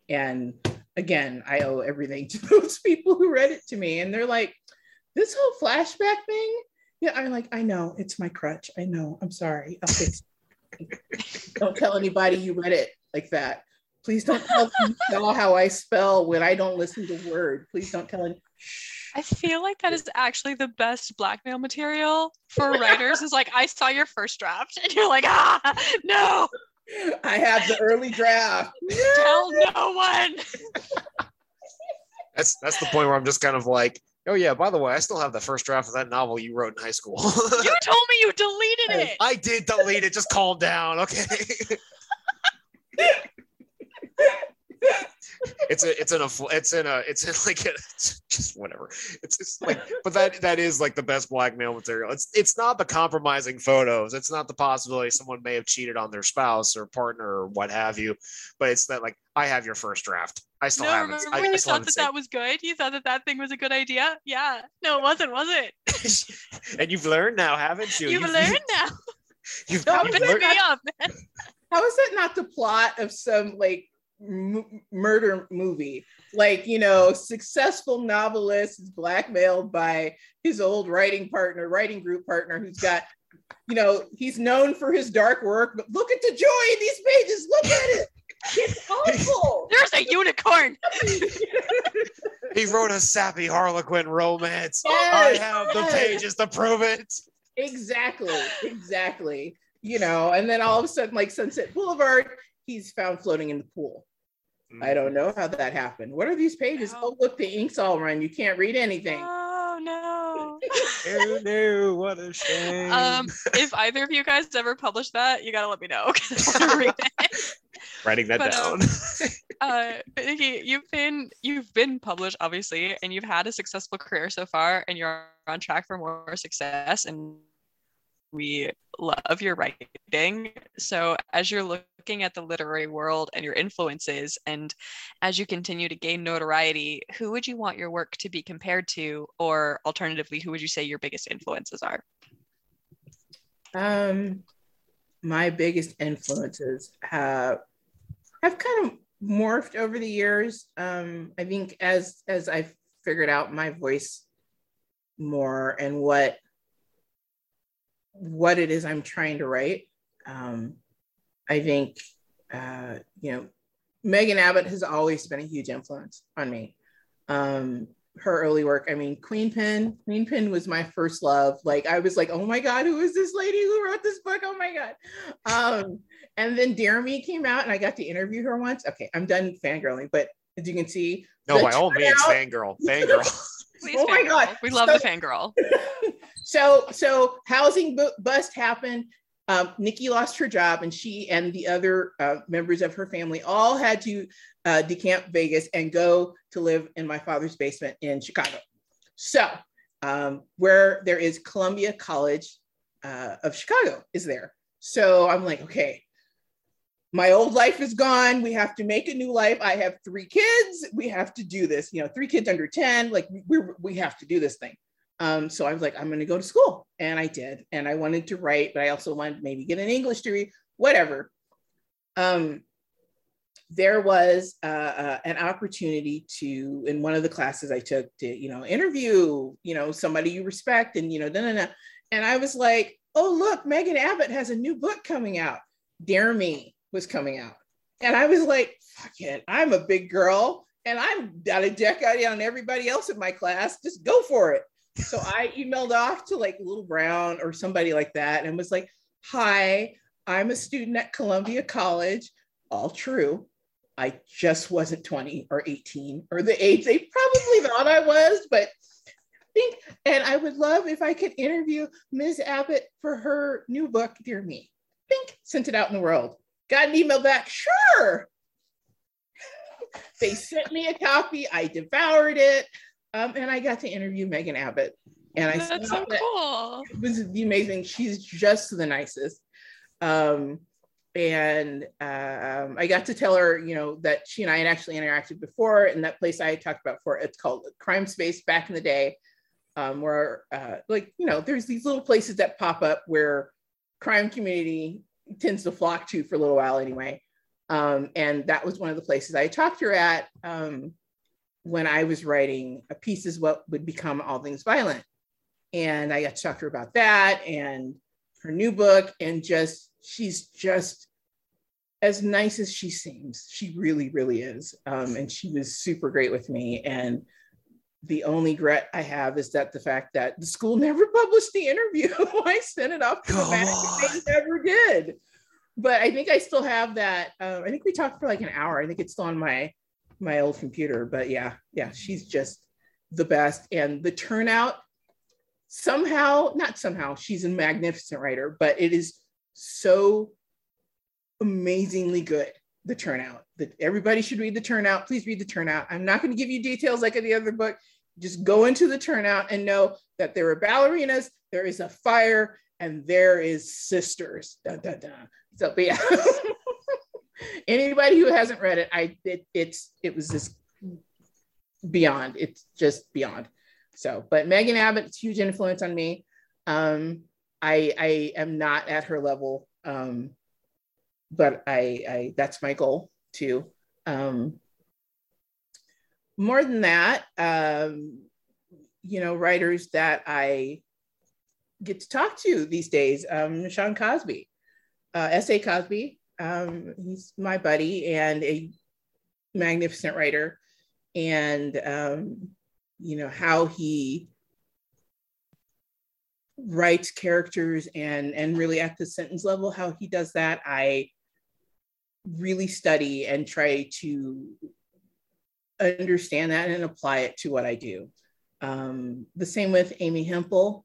And again, I owe everything to those people who read it to me. And they're like, this whole flashback thing. Yeah, I'm like, I know, it's my crutch. I know. I'm sorry. I'll fix it. don't tell anybody you read it like that. Please don't tell them how I spell when I don't listen to word. Please don't tell any. I feel like that is actually the best blackmail material for writers. is like, I saw your first draft, and you're like, ah, no, I have the early draft. tell no one. that's that's the point where i'm just kind of like oh yeah by the way i still have the first draft of that novel you wrote in high school You told me you deleted it. I did delete it. Just calm down, okay? It's a, it's in a, it's in a, uh, it's in like a, it's just whatever. It's just like, but that that is like the best blackmail material. It's it's not the compromising photos. It's not the possibility someone may have cheated on their spouse or partner or what have you. But it's that like I have your first draft. I still No, have remember it. I, when I you still thought that saved that was good? You thought that that thing was a good idea? Yeah. No, it wasn't, was it? it. and you've learned now, haven't you? You've learned now. You've, No, you've learned- me up, man. How is that not the plot of some like m- murder movie? Like, you know, successful novelist is blackmailed by his old writing partner, writing group partner, who's got, you know, he's known for his dark work, but look at the joy in these pages. Look at it. It's awful. There's a unicorn. he wrote a sappy Harlequin romance. Yes, I have the pages to prove it. Exactly, exactly. You know, and then all of a sudden, like Sunset Boulevard, he's found floating in the pool. I don't know how that happened. What are these pages? No. Oh, look, the ink's all run. You can't read anything. Oh no. no. oh no, what a shame. Um, if either of you guys ever publish that, you gotta let me know. 'cause I wanna read it. Writing that but, down. um, uh, Nikki, you've been you've been published obviously, and you've had a successful career so far, and you're on track for more success. And we love your writing. So as you're looking at the literary world and your influences, and as you continue to gain notoriety, who would you want your work to be compared to, or alternatively, who would you say your biggest influences are? Um, my biggest influences have have kind of morphed over the years. Um, I think as as I've figured out my voice more and what what it is I'm trying to write. Um, I think uh, you know Megan Abbott has always been a huge influence on me. Um, her early work. I mean, Queenpin. Queen Pen was my first love. Like I was like, oh my god, who is this lady who wrote this book? Oh my god. Um, and then Dare Me came out, and I got to interview her once. Okay, I'm done fangirling, but as you can see, no, the by all means, fangirl, fangirl. Please, Oh my. God. we love So- the fangirl. so so housing bu- bust happened. Um, Nikki lost her job, and she and the other uh, members of her family all had to uh, decamp Vegas and go to live in my father's basement in Chicago. So um, where there is Columbia College uh, of Chicago is there. So I'm like, okay, my old life is gone. We have to make a new life. I have three kids. We have to do this. You know, three kids under 10. Like we we have to do this thing. Um, so I was like, I'm going to go to school. And I did. And I wanted to write, but I also wanted maybe get an English degree, whatever. Um, there was uh, uh, an opportunity to, in one of the classes I took, to, you know, interview, you know, somebody you respect and, you know, da, da, da. And I was like, oh, look, Megan Abbott has a new book coming out. Dare Me was coming out. And I was like, fuck it, I'm a big girl and I'm got a deck out on everybody else in my class. Just go for it. So I emailed off to like Little Brown or somebody like that and was like, Hi, I'm a student at Columbia College. All true. I just wasn't 20 or 18 or the age they probably thought I was, but I think, and I would love if I could interview Ms. Abbott for her new book, Dare Me. Think, sent it out in the world. Got an email back, sure. they sent me a copy. I devoured it. Um, and I got to interview Megan Abbott. And I That's so that cool. it was amazing. She's just the nicest. Um, and um, I got to tell her, you know, that she and I had actually interacted before in that place I had talked about before. It's called Crime Space back in the day, um, where, uh, like, you know, there's these little places that pop up where crime community tends to flock to for a little while anyway. Um, and that was one of the places I talked to her at um, when I was writing a piece is what would become All Things Violent. And I got to talk to her about that and her new book. And just, she's just as nice as she seems. She really, really is. Um, and she was super great with me. And the only regret I have is that the fact that the school never published the interview. I sent it off to the Come on. and they never did. But I think I still have that. Um, I think we talked for like an hour. I think it's still on my my old computer. But yeah, yeah, she's just the best. And the turnout somehow, not somehow, she's a magnificent writer, but it is so amazingly good. The turnout. That everybody should read the turnout. Please read the turnout. I'm not going to give you details like in the other book. Just go into the turnout and know that there are ballerinas, there is a fire, and there is sisters. Dun, dun, dun. So, but yeah. Anybody who hasn't read it, I it, it's it was just beyond. It's just beyond. So, but Megan Abbott's huge influence on me. Um, I I am not at her level, um, but I I that's my goal too. Um, more than that, um, you know, writers that I get to talk to these days. Um, Shawn Cosby, uh, S.A. Cosby. Um, he's my buddy and a magnificent writer. And, um, you know, how he writes characters and, and really at the sentence level, how he does that, I really study and try to understand that and apply it to what I do. Um, the same with Amy Hempel,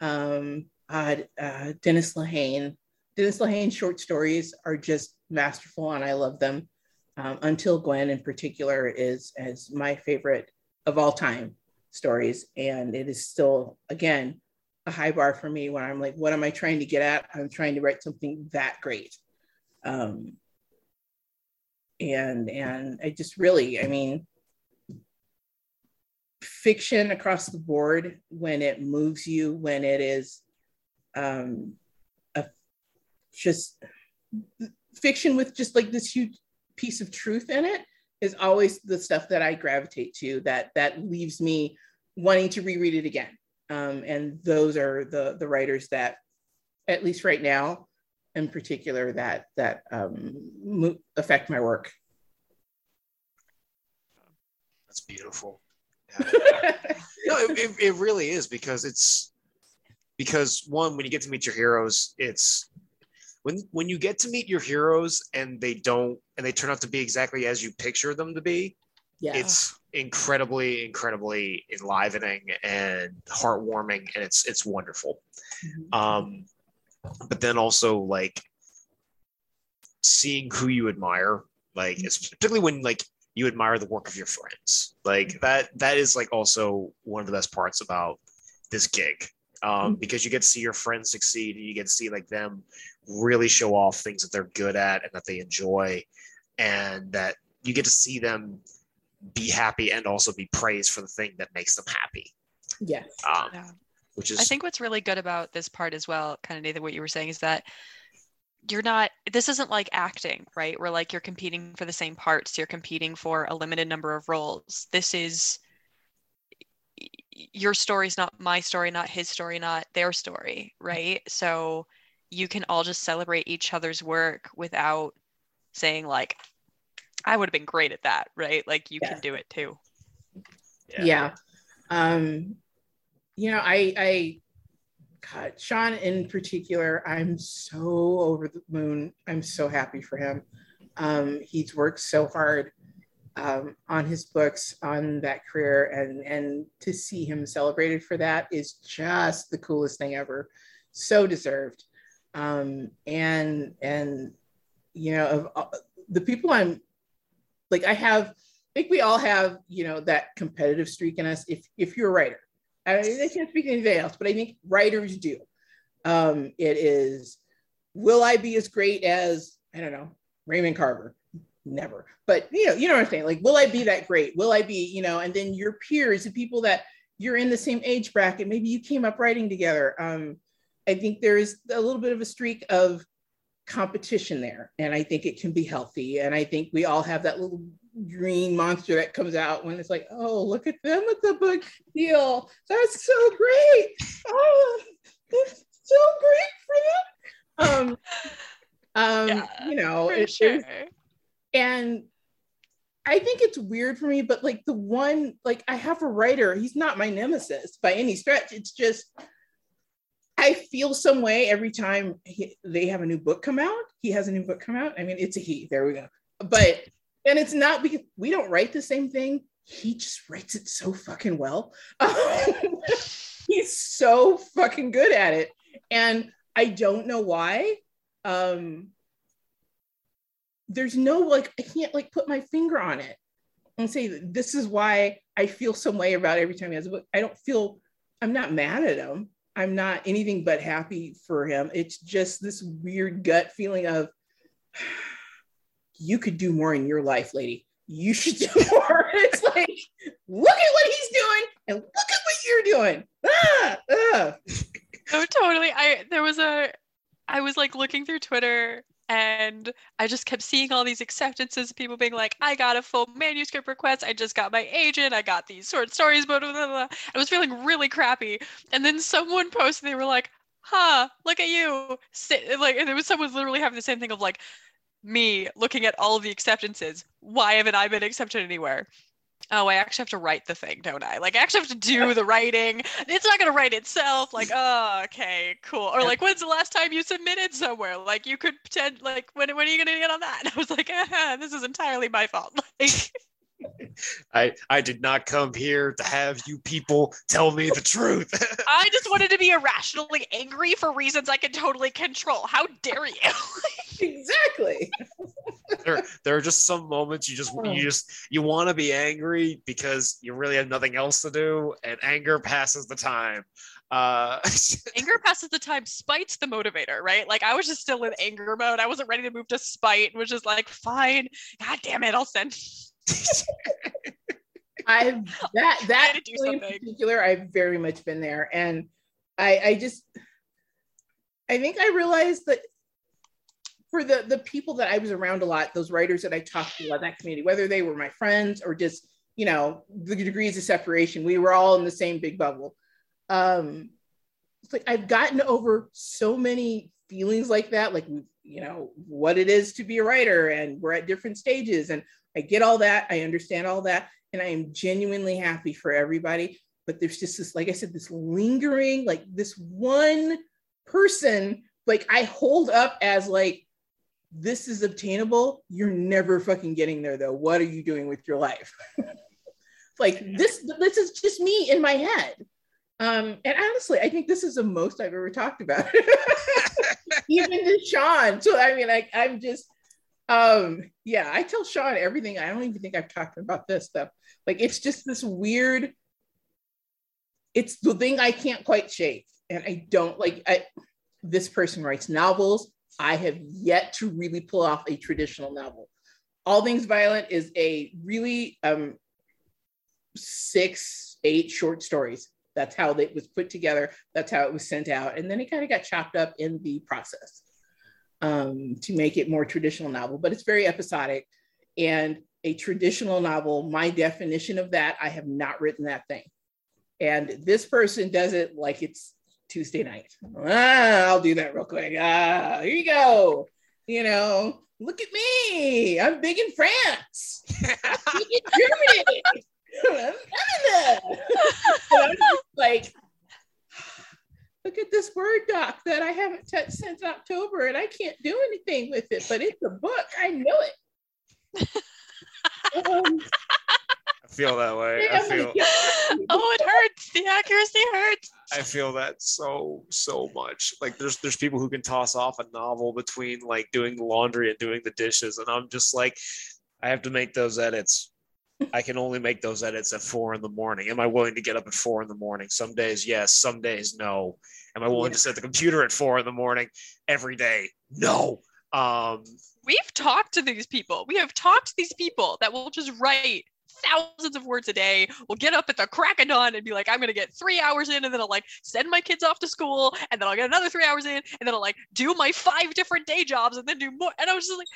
um, uh, uh, Dennis Lehane. Dennis Lehane's short stories are just masterful, and I love them. Um, Until Gwen, in particular, is as my favorite of all time stories, and it is still again a high bar for me when I'm like, what am I trying to get at? I'm trying to write something that great. Um, and and I just really, I mean, fiction across the board when it moves you, when it is um, just fiction with just like this huge piece of truth in it is always the stuff that I gravitate to that that leaves me wanting to reread it again. Um, and those are the the writers that, at least right now, in particular, that that um, affect my work. That's beautiful. Yeah. no, it, it really is because it's because one when you get to meet your heroes, it's when when you get to meet your heroes and they don't and they turn out to be exactly as you picture them to be yeah. it's incredibly incredibly enlivening and heartwarming and it's it's wonderful mm-hmm. um but then also like seeing who you admire like mm-hmm. particularly when like you admire the work of your friends like that that is like also one of the best parts about this gig um, mm-hmm. because you get to see your friends succeed and you get to see like them really show off things that they're good at and that they enjoy and that you get to see them be happy and also be praised for the thing that makes them happy. Yes. Um, yeah. Which is I think what's really good about this part as well, kind of Nathan, what you were saying is that you're not this isn't like acting right where like you're competing for the same parts you're competing for a limited number of roles this is your story's not my story not his story not their story right so you can all just celebrate each other's work without saying like I would have been great at that, right? Like you yeah. can do it too. Yeah. yeah. Um, you know, I, I, God, Shawn in particular, I'm so over the moon. I'm so happy for him. Um, he's worked so hard um, on his books, on that career, and and to see him celebrated for that is just the coolest thing ever. So deserved. Um, and and you know, of uh, the people I'm like I have, I think we all have, you know, that competitive streak in us. If if you're a writer, I, mean, I can't speak anything else, but I think writers do. Um, it is, will I be as great as I don't know Raymond Carver? Never. But you know, you know what I'm saying. Like, will I be that great? Will I be, you know? And then your peers, the people that you're in the same age bracket, maybe you came up writing together. Um, I think there is a little bit of a streak of competition there. And I think it can be healthy. And I think we all have that little green monster that comes out when it's like, oh, look at them with the book deal. That's so great. Oh, that's so great for them. Um, um, yeah, you know, it, sure. And I think it's weird for me, but like the one, like I have a writer, he's not my nemesis by any stretch. It's just I feel some way every time he, they have a new book come out. He has a new book come out. I mean, it's a he. There we go. But and it's not because we don't write the same thing. He just writes it so fucking well. He's so fucking good at it, and I don't know why. Um, there's no like I can't like put my finger on it and say this is why I feel some way about every time he has a book. I don't feel I'm not mad at him. I'm not anything but happy for him. It's just this weird gut feeling of you could do more in your life, lady. You should do more. it's like, look at what he's doing and look at what you're doing. Ah, ah. Oh, totally. I there was a I was like looking through Twitter and I just kept seeing all these acceptances, people being like, I got a full manuscript request, I just got my agent, I got these short stories, blah, blah, blah, blah. I was feeling really crappy. And then someone posted, they were like, huh, look at you. Like, and there was someone literally having the same thing of like, me looking at all of the acceptances. Why haven't I been accepted anywhere? Oh, I actually have to write the thing, don't I? Like, I actually have to do the writing. It's not going to write itself. Like, oh, okay, cool. Or like, when's the last time you submitted somewhere? Like, you could pretend, like, when, when are you going to get on that? And I was like, uh-huh, this is entirely my fault. Like, I I did not come here to have you people tell me the truth. I just wanted to be irrationally angry for reasons I can totally control. How dare you? exactly. there there are just some moments you just you just you want to be angry because you really have nothing else to do, and anger passes the time. Uh, anger passes the time. Spite's the motivator, right? Like I was just still in anger mode. I wasn't ready to move to spite. Was just like, fine. God damn it, I'll send. I've that that in particular, I've very much been there, and I I just I think I realized that for the the people that I was around a lot, those writers that I talked to about that community, whether they were my friends or just you know the degrees of separation, we were all in the same big bubble um it's like I've gotten over so many feelings like that, like you know what it is to be a writer, and we're at different stages, and I get all that, I understand all that, and I am genuinely happy for everybody. But there's just this, like I said, this lingering, like this one person, like I hold up as like this is obtainable. You're never fucking getting there though. What are you doing with your life? like this, this is just me in my head um, and honestly, I think this is the most I've ever talked about, even to Shawn. So I mean, like I'm just, um, yeah, I tell Shawn everything. I don't even think I've talked about this stuff. Like it's just this weird. It's the thing I can't quite shake, and I don't like. I this person writes novels. I have yet to really pull off a traditional novel. All Things Violent is a really um, six, eight short stories that's how it was put together. That's how it was sent out. And then it kind of got chopped up in the process um, to make it more traditional novel, but it's very episodic. And a traditional novel, my definition of that, I have not written that thing. And this person does it like it's Tuesday night. Ah, I'll do that real quick. Ah, here you go. You know, look at me. I'm big in France. I'm big in Germany. like, look at this Word doc that I haven't touched since October and I can't do anything with it, but it's a book. I know it. um, feel that way. I feel. oh, it hurts. The accuracy hurts. I feel that so so much. Like there's there's people who can toss off a novel between like doing the laundry and doing the dishes, and I'm just like, I have to make those edits I can only make those edits at four in the morning. Am I willing to get up at four in the morning? Some days, yes. Some days, no. Am I willing yeah. to set the computer at four in the morning every day? No. Um, We've talked to these people. We have talked to these people that will just write thousands of words a day. We'll get up at the crack of dawn and be like, I'm gonna get three hours in, and then I'll like send my kids off to school, and then I'll get another three hours in, and then I'll like do my five different day jobs, and then do more. And I was just like,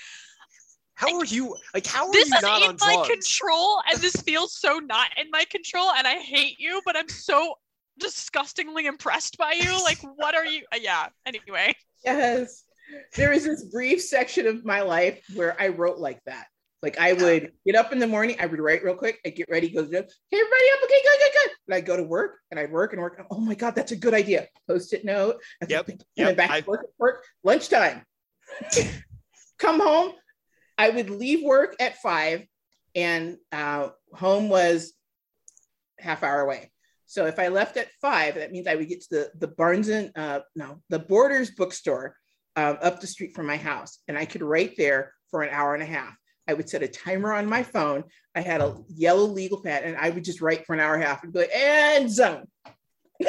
how are you like? How are this you not on my control, and this feels so not in my control, and I hate you, but I'm so disgustingly impressed by you. Like, what are you? Uh, yeah. Anyway. Yes, there is this brief section of my life where I wrote like that. Like I would get up in the morning, I would write real quick, I get ready, go to hey everybody up, okay, good, good, good. And I go to work and I'd work and work. Oh my god, that's a good idea. Post-it note. Yep. yep. back I... to work, work, lunchtime. Come home, I would leave work at five, and uh, home was half hour away. So if I left at five, that means I would get to the the Barnes and uh, no the Borders bookstore um, up the street from my house, and I could write there for an hour and a half. I would set a timer on my phone. I had a yellow legal pad, and I would just write for an hour and a half and go and zone.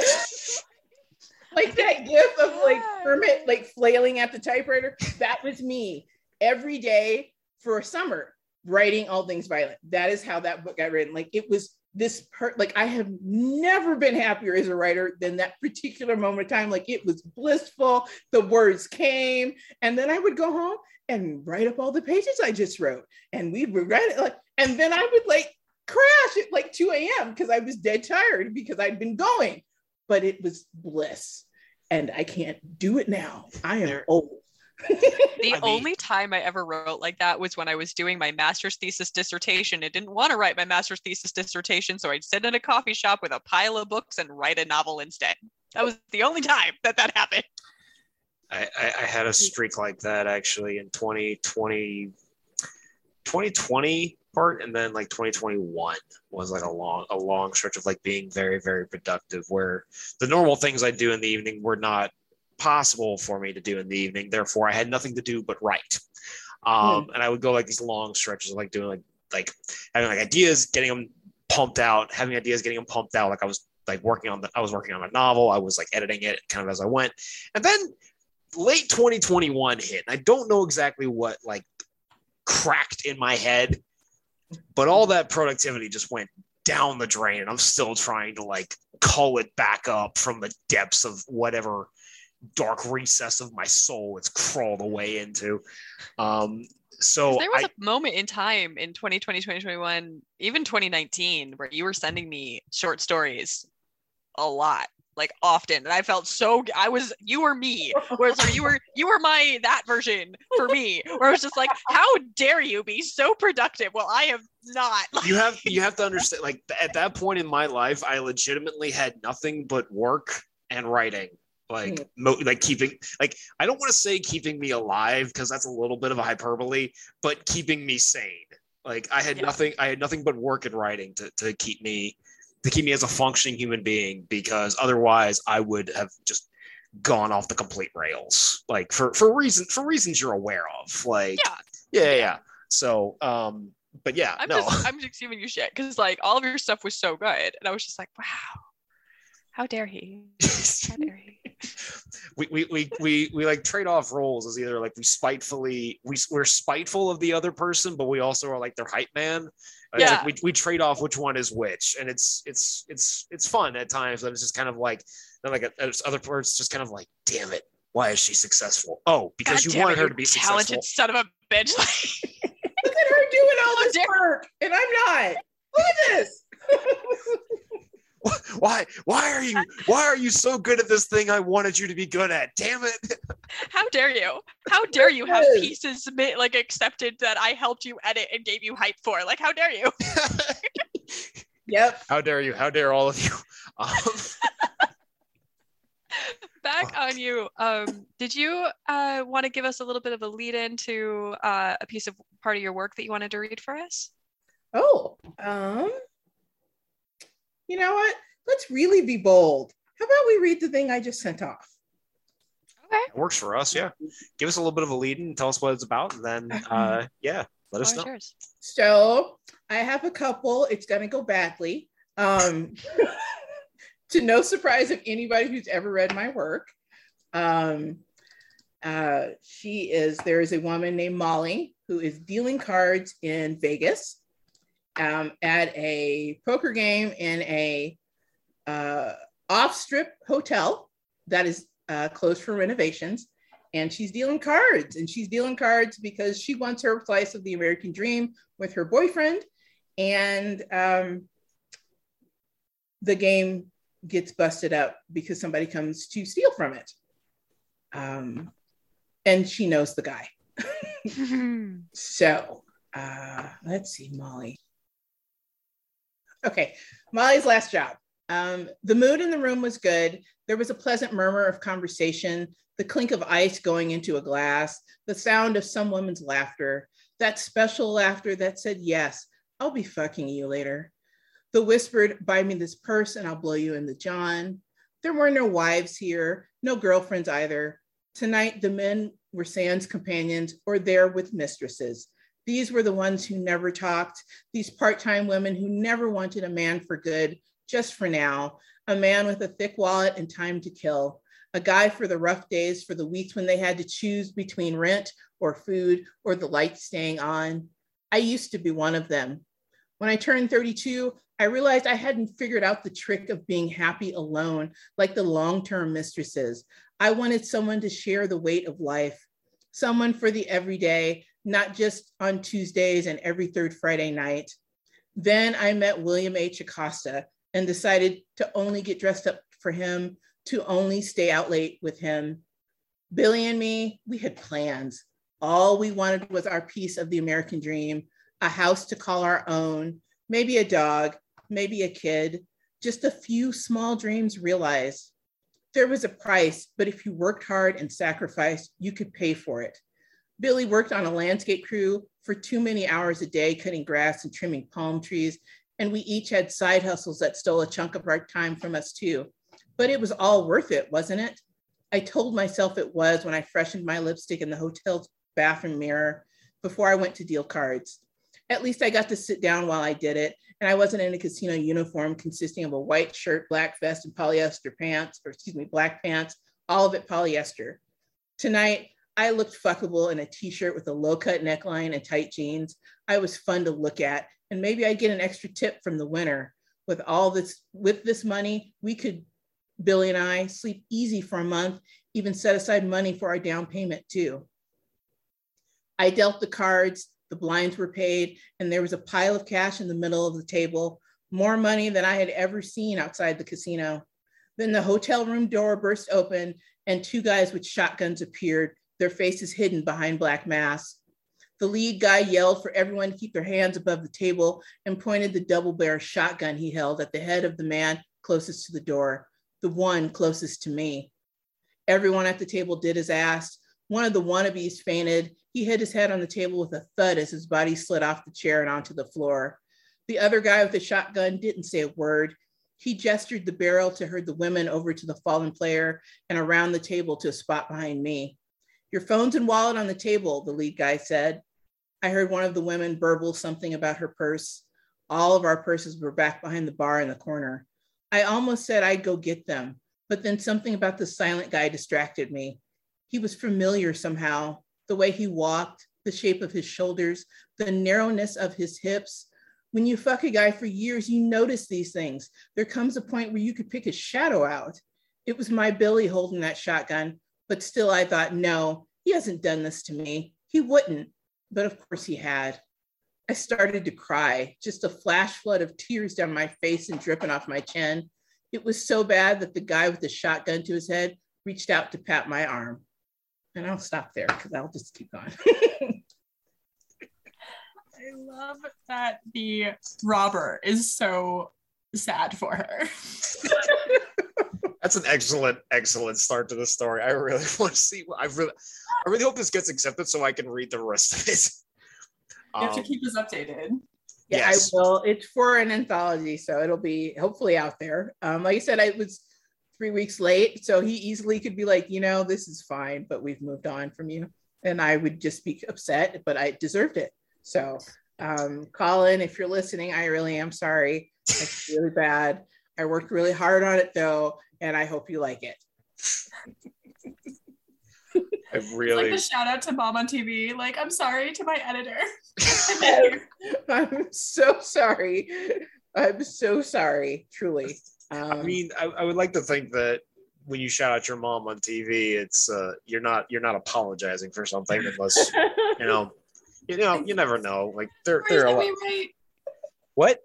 like that gif of like Kermit like flailing at the typewriter. That was me every day for a summer writing all things violent. That is how that book got written. Like it was this part, like I have never been happier as a writer than that particular moment of time. Like it was blissful. The words came, and then I would go home and write up all the pages I just wrote, and we would write it like, and then I would like crash at like 2 a.m. because I was dead tired because I'd been going, but it was bliss. And I can't do it now. I am old the I only time I ever wrote like that was when I was doing my master's thesis dissertation. I didn't want to write my master's thesis dissertation, so I'd sit in a coffee shop with a pile of books and write a novel instead. That was the only time that that happened. I, I, I had a streak like that actually in 2020. 2020 part, and then like 2021 was like a long a long stretch of like being very very productive, where the normal things I do in the evening were not possible for me to do in the evening. Therefore, I had nothing to do but write. Um, and I would go like these long stretches of like doing like like having like ideas, getting them pumped out, having ideas, getting them pumped out. Like I was like working on the I was working on a novel. I was like editing it kind of as I went. And then late 2021 hit. I don't know exactly what like cracked in my head, but all that productivity just went down the drain. And I'm still trying to like call it back up from the depths of whatever dark recess of my soul it's crawled away into. Um, so there was I, a moment in time in 2020 2021 even 2019 where you were sending me short stories a lot like often. And i felt so i was you were me. Whereas or you were you were my that version for me. Where it was just like how dare you be so productive well i am not you have you have to understand like at that point in my life i legitimately had nothing but work and writing. Like Mm. mo- like keeping like i don't want to say keeping me alive because that's a little bit of a hyperbole but keeping me sane. Like i had Yeah. nothing i had nothing but work and writing to, to keep me to keep me as a functioning human being because otherwise i would have just gone off the complete rails. Like for for reason for reasons you're aware of like Yeah. yeah yeah, yeah. so um but yeah i'm no. just i'm just giving you shit because like all of your stuff was so good and i was just like wow. How dare he? How dare he? We, we, we, we, we like trade off roles as either like we spitefully we, we're spiteful of the other person but we also are like their hype man Yeah. like we, we trade off which one is which and it's it's it's it's fun at times but it's just kind of like then like at other parts just kind of like damn it why is she successful oh because God you damn wanted it, her to be talented successful son of a bitch Look at her doing all How this dare- work, and I'm not. Look at this. why why are you why are you so good at this thing i wanted you to be good at damn it How dare you? How dare you have pieces submit like accepted that I helped you edit and gave you hype for? Like, how dare you? Yep. how dare you how dare all of you um, Back on you. Um, did you uh, want to give us a little bit of a lead into uh, a piece of part of your work that you wanted to read for us? Oh, um, you know what? Let's really be bold. How about we read the thing I just sent off? Okay. It works for us, yeah. Give us a little bit of a lead and tell us what it's about, and then uh, yeah, let us know. yours. So I have a couple. It's gonna go badly. Um, to no surprise of anybody who's ever read my work. Um, uh, she is there is a woman named Molly who is dealing cards in Vegas um, at a poker game in a uh, off strip hotel that is uh, closed for renovations. And she's dealing cards, and she's dealing cards because she wants her slice of the American dream with her boyfriend. And um, the game gets busted up because somebody comes to steal from it. Um, and she knows the guy. So uh, let's see, Molly. Okay, Molly's last job. Um, the mood in the room was good. There was a pleasant murmur of conversation, the clink of ice going into a glass, the sound of some woman's laughter, that special laughter that said, Yes, I'll be fucking you later. The whispered, Buy me this purse and I'll blow you in the John. There were no wives here, no girlfriends either. Tonight, the men were Sand's companions or there with mistresses. These were the ones who never talked, these part time women who never wanted a man for good, just for now, a man with a thick wallet and time to kill, a guy for the rough days, for the weeks when they had to choose between rent or food or the lights staying on. I used to be one of them. When I turned 32, I realized I hadn't figured out the trick of being happy alone like the long term mistresses. I wanted someone to share the weight of life, someone for the everyday, not just on Tuesdays and every third Friday night. Then I met William H. Acosta and decided to only get dressed up for him, to only stay out late with him. Billy and me, we had plans. All we wanted was our piece of the American dream a house to call our own, maybe a dog, maybe a kid, just a few small dreams realized. There was a price, but if you worked hard and sacrificed, you could pay for it. Billy worked on a landscape crew for too many hours a day cutting grass and trimming palm trees. And we each had side hustles that stole a chunk of our time from us too. But it was all worth it, wasn't it? I told myself it was when I freshened my lipstick in the hotel's bathroom mirror before I went to deal cards. At least I got to sit down while I did it, and I wasn't in a casino uniform consisting of a white shirt, black vest, and polyester pants, or excuse me, black pants, all of it polyester. Tonight, I looked fuckable in a t-shirt with a low-cut neckline and tight jeans. I was fun to look at, and maybe I'd get an extra tip from the winner. With all this, with this money, we could, Billy and I, sleep easy for a month, even set aside money for our down payment too. I dealt the cards, the blinds were paid, and there was a pile of cash in the middle of the table, more money than I had ever seen outside the casino. Then the hotel room door burst open, and two guys with shotguns appeared, their faces hidden behind black masks. The lead guy yelled for everyone to keep their hands above the table and pointed the double barrel shotgun he held at the head of the man closest to the door, the one closest to me. Everyone at the table did as asked. One of the wannabes fainted. He hit his head on the table with a thud as his body slid off the chair and onto the floor. The other guy with the shotgun didn't say a word. He gestured the barrel to herd the women over to the fallen player and around the table to a spot behind me. Your phones and wallet on the table, the lead guy said. I heard one of the women burble something about her purse. All of our purses were back behind the bar in the corner. I almost said I'd go get them, but then something about the silent guy distracted me. He was familiar somehow, the way he walked, the shape of his shoulders, the narrowness of his hips. When you fuck a guy for years, you notice these things. There comes a point where you could pick his shadow out. It was my Billy holding that shotgun, but still I thought, no, he hasn't done this to me. He wouldn't, but of course he had. I started to cry, just a flash flood of tears down my face and dripping off my chin. It was so bad that the guy with the shotgun to his head reached out to pat my arm. And I'll stop there because I'll just keep going. I love that the robber is so sad for her. That's an excellent, excellent start to the story. I really want to see. I really, I really hope this gets accepted so I can read the rest of it. You have to Um, keep us updated. Yeah, Yes. I will. It's for an anthology, so it'll be hopefully out there. Um, like I said, I was three weeks late, so he easily could be like, you know, this is fine, but we've moved on from you, and I would just be upset, but I deserved it. So, um, Colin, if you're listening, I really am sorry. It's really bad. I worked really hard on it though, and I hope you like it. I really It's like really, the shout out to mom on TV. Like, I'm sorry to my editor. I'm so sorry. I'm so sorry, truly. Um, I mean, I, I would like to think that when you shout out your mom on TV, it's uh, you're not you're not apologizing for something unless you know, you know, you never know. Like there, Stories there are a that lot. we write. What?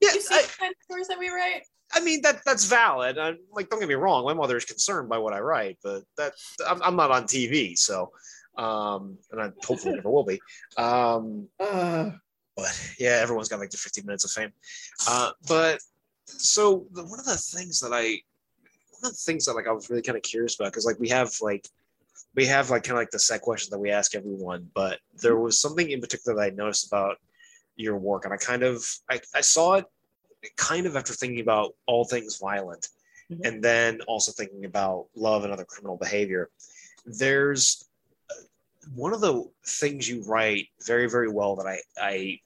Yeah, You see I, the kind of stories that we write. I mean that that's valid. i like, don't get me wrong. My mother is concerned by what I write, but that I'm, I'm not on TV, so um, and I hopefully never will be. Um, uh, but yeah, everyone's got like the 15 minutes of fame. Uh, but so the, one of the things that I, one of the things that like I was really kind of curious about because like we have like we have like kind of like the set question that we ask everyone, but there was something in particular that I noticed about your work, and I kind of I, I saw it kind of after thinking about all things violent, Mhm. and then also thinking about love and other criminal behavior. There's uh, one of the things you write very very well that I I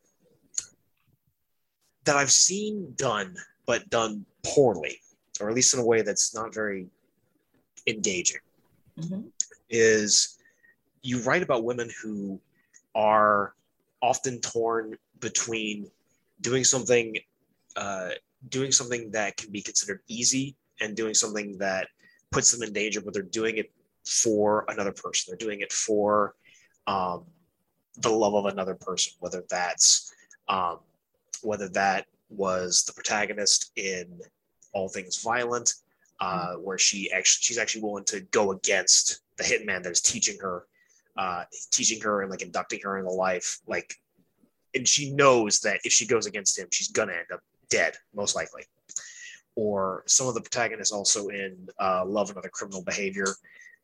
that I've seen done, but done poorly, or at least in a way that's not very engaging, mhm. is you write about women who are often torn between doing something, uh, doing something that can be considered easy and doing something that puts them in danger, but they're doing it for another person. They're doing it for um, the love of another person, whether that's um, whether that was the protagonist in All Things Violent, uh, where she actually she's actually willing to go against the hitman that is teaching her, uh, teaching her and like inducting her in the life, like, and she knows that if she goes against him, she's gonna end up dead, most likely. Or some of the protagonists also in uh, Love and Other Criminal Behavior,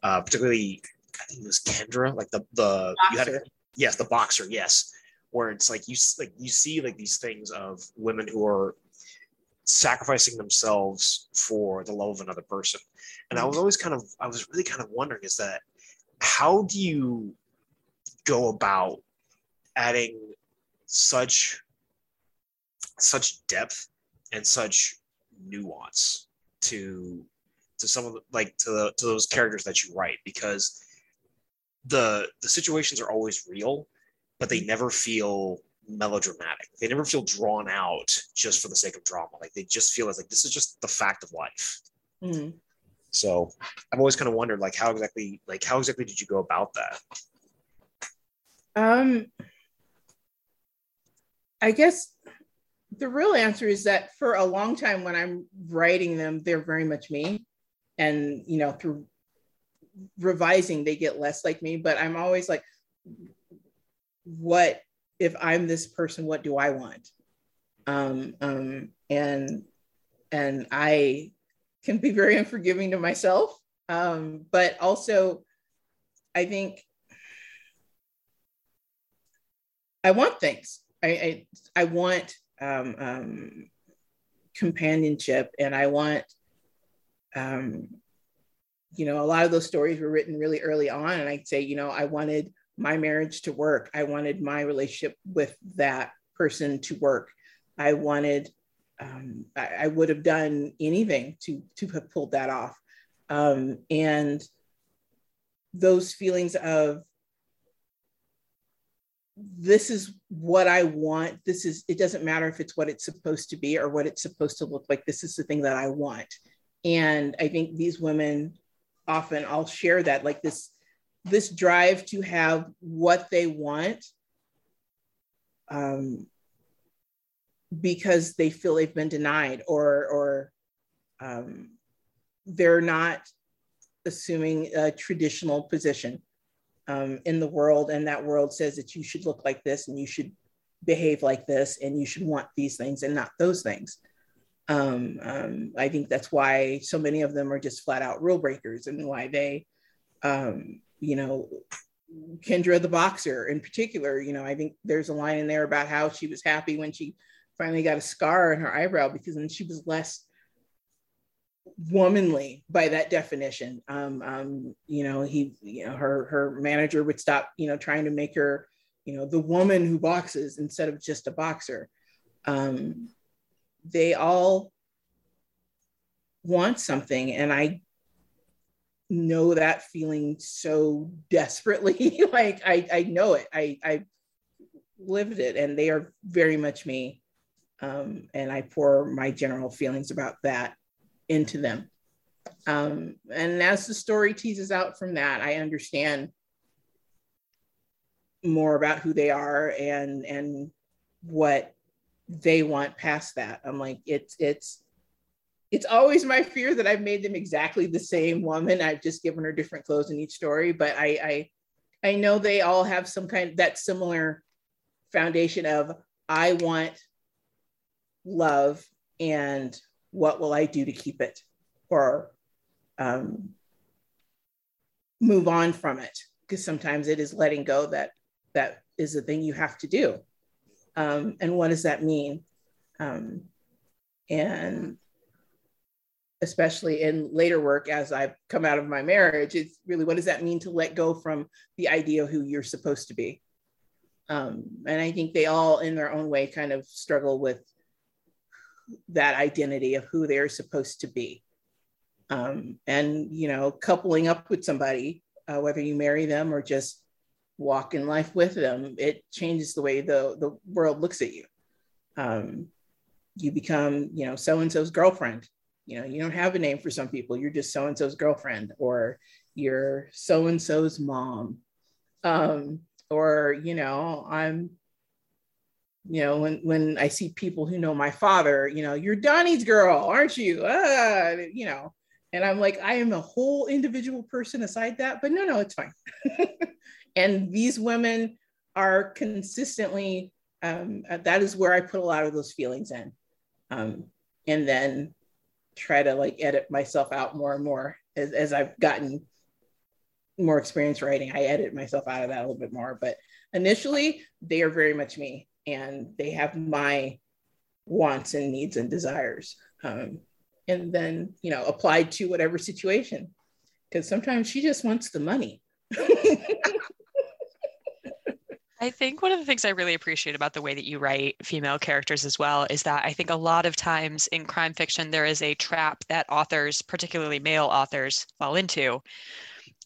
uh, particularly I think it was Kendra, like the the you had Boxer. yes the boxer yes where it's like you like you see like these things of women who are sacrificing themselves for the love of another person and i was always kind of i was really kind of wondering is that how do you go about adding such such depth and such nuance to to some of the, like to the, to those characters that you write because the the situations are always real but they never feel melodramatic. They never feel drawn out just for the sake of drama. Like they just feel as like this is just the fact of life. Mhm. so i've always kind of wondered like how exactly like how exactly did you go about that? Um, I guess the real answer is that for a long time when I'm writing them, they're very much me. And, you know, through revising, they get less like me. But I'm always like, what if I'm this person? What do I want? Um, um, and and I can be very unforgiving to myself. Um, but also, I think I want things. I I, I want um, um, companionship, and I want, um, you know, a lot of those stories were written really early on, and I'd say, you know, I wanted my marriage to work. I wanted my relationship with that person to work. I wanted. Um, I, I would have done anything to to have pulled that off, um, and those feelings of this is what I want. This is, it doesn't matter if it's what it's supposed to be or what it's supposed to look like. This is the thing that I want. And I think these women often all share that, like this, this drive to have what they want um, because they feel they've been denied or, or um, they're not assuming a traditional position um, in the world, and that world says that you should look like this and you should behave like this and you should want these things and not those things. Um, um, I think that's why so many of them are just flat out rule breakers and why they, um, you know, Kendra the boxer in particular, you know, I think there's a line in there about how she was happy when she finally got a scar in her eyebrow because then she was less womanly by that definition. Um, um, you know, he, you know, her her manager would stop, you know, trying to make her, you know, the woman who boxes instead of just a boxer. Um, they all want something, and I know that feeling so desperately. like I, I know it. I, I lived it, and they are very much me. Um, and I pour my general feelings about that into them. Um, and as the story teases out from that, I understand more about who they are and and what they want past that. I'm like, it's it's it's always my fear that I've made them exactly the same woman. I've just given her different clothes in each story, but I I I know they all have some kind of that similar foundation of I want love and what will I do to keep it or um, move on from it? Because sometimes it is letting go that that is the thing you have to do. Um, and what does that mean? Um, and especially in later work, as I've come out of my marriage, it's really what does that mean to let go from the idea of who you're supposed to be? Um, and I think they all, in their own way, kind of struggle with that identity of who they're supposed to be. Um, and, you know, coupling up with somebody, uh, whether you marry them or just walk in life with them, it changes the way the, the world looks at you. Um, you become, you know, so and so's girlfriend. You know, you don't have a name for some people, you're just so and so's girlfriend, or you're so and so's mom. Um, or, you know, I'm you know, when when I see people who know my father, you know, you're Donnie's girl, aren't you? Ah, you know, and I'm like, I am a whole individual person aside that, but no, no, it's fine. and these women are consistently, um, that is where I put a lot of those feelings in, um, and then try to like edit myself out more and more as, as I've gotten more experience writing. I edit myself out of that a little bit more, but initially they are very much me and they have my wants and needs and desires um, and then you know applied to whatever situation because sometimes she just wants the money I think one of the things I really appreciate about the way that you write female characters as well is that I think a lot of times in crime fiction, there is a trap that authors, particularly male authors, fall into,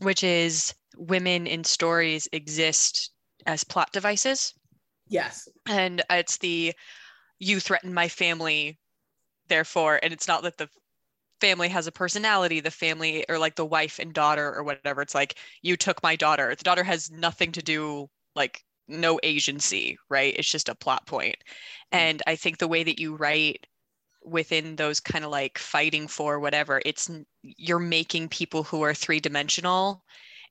which is women in stories exist as plot devices. Yes And it's the you threaten my family, therefore, and it's not that the family has a personality, the family or like the wife and daughter or whatever. It's like you took my daughter. The daughter has nothing to do like no agency, right? It's just a plot point. Hmm. And I think the way that you write within those kind of like fighting for whatever, it's you're making people who are three dimensional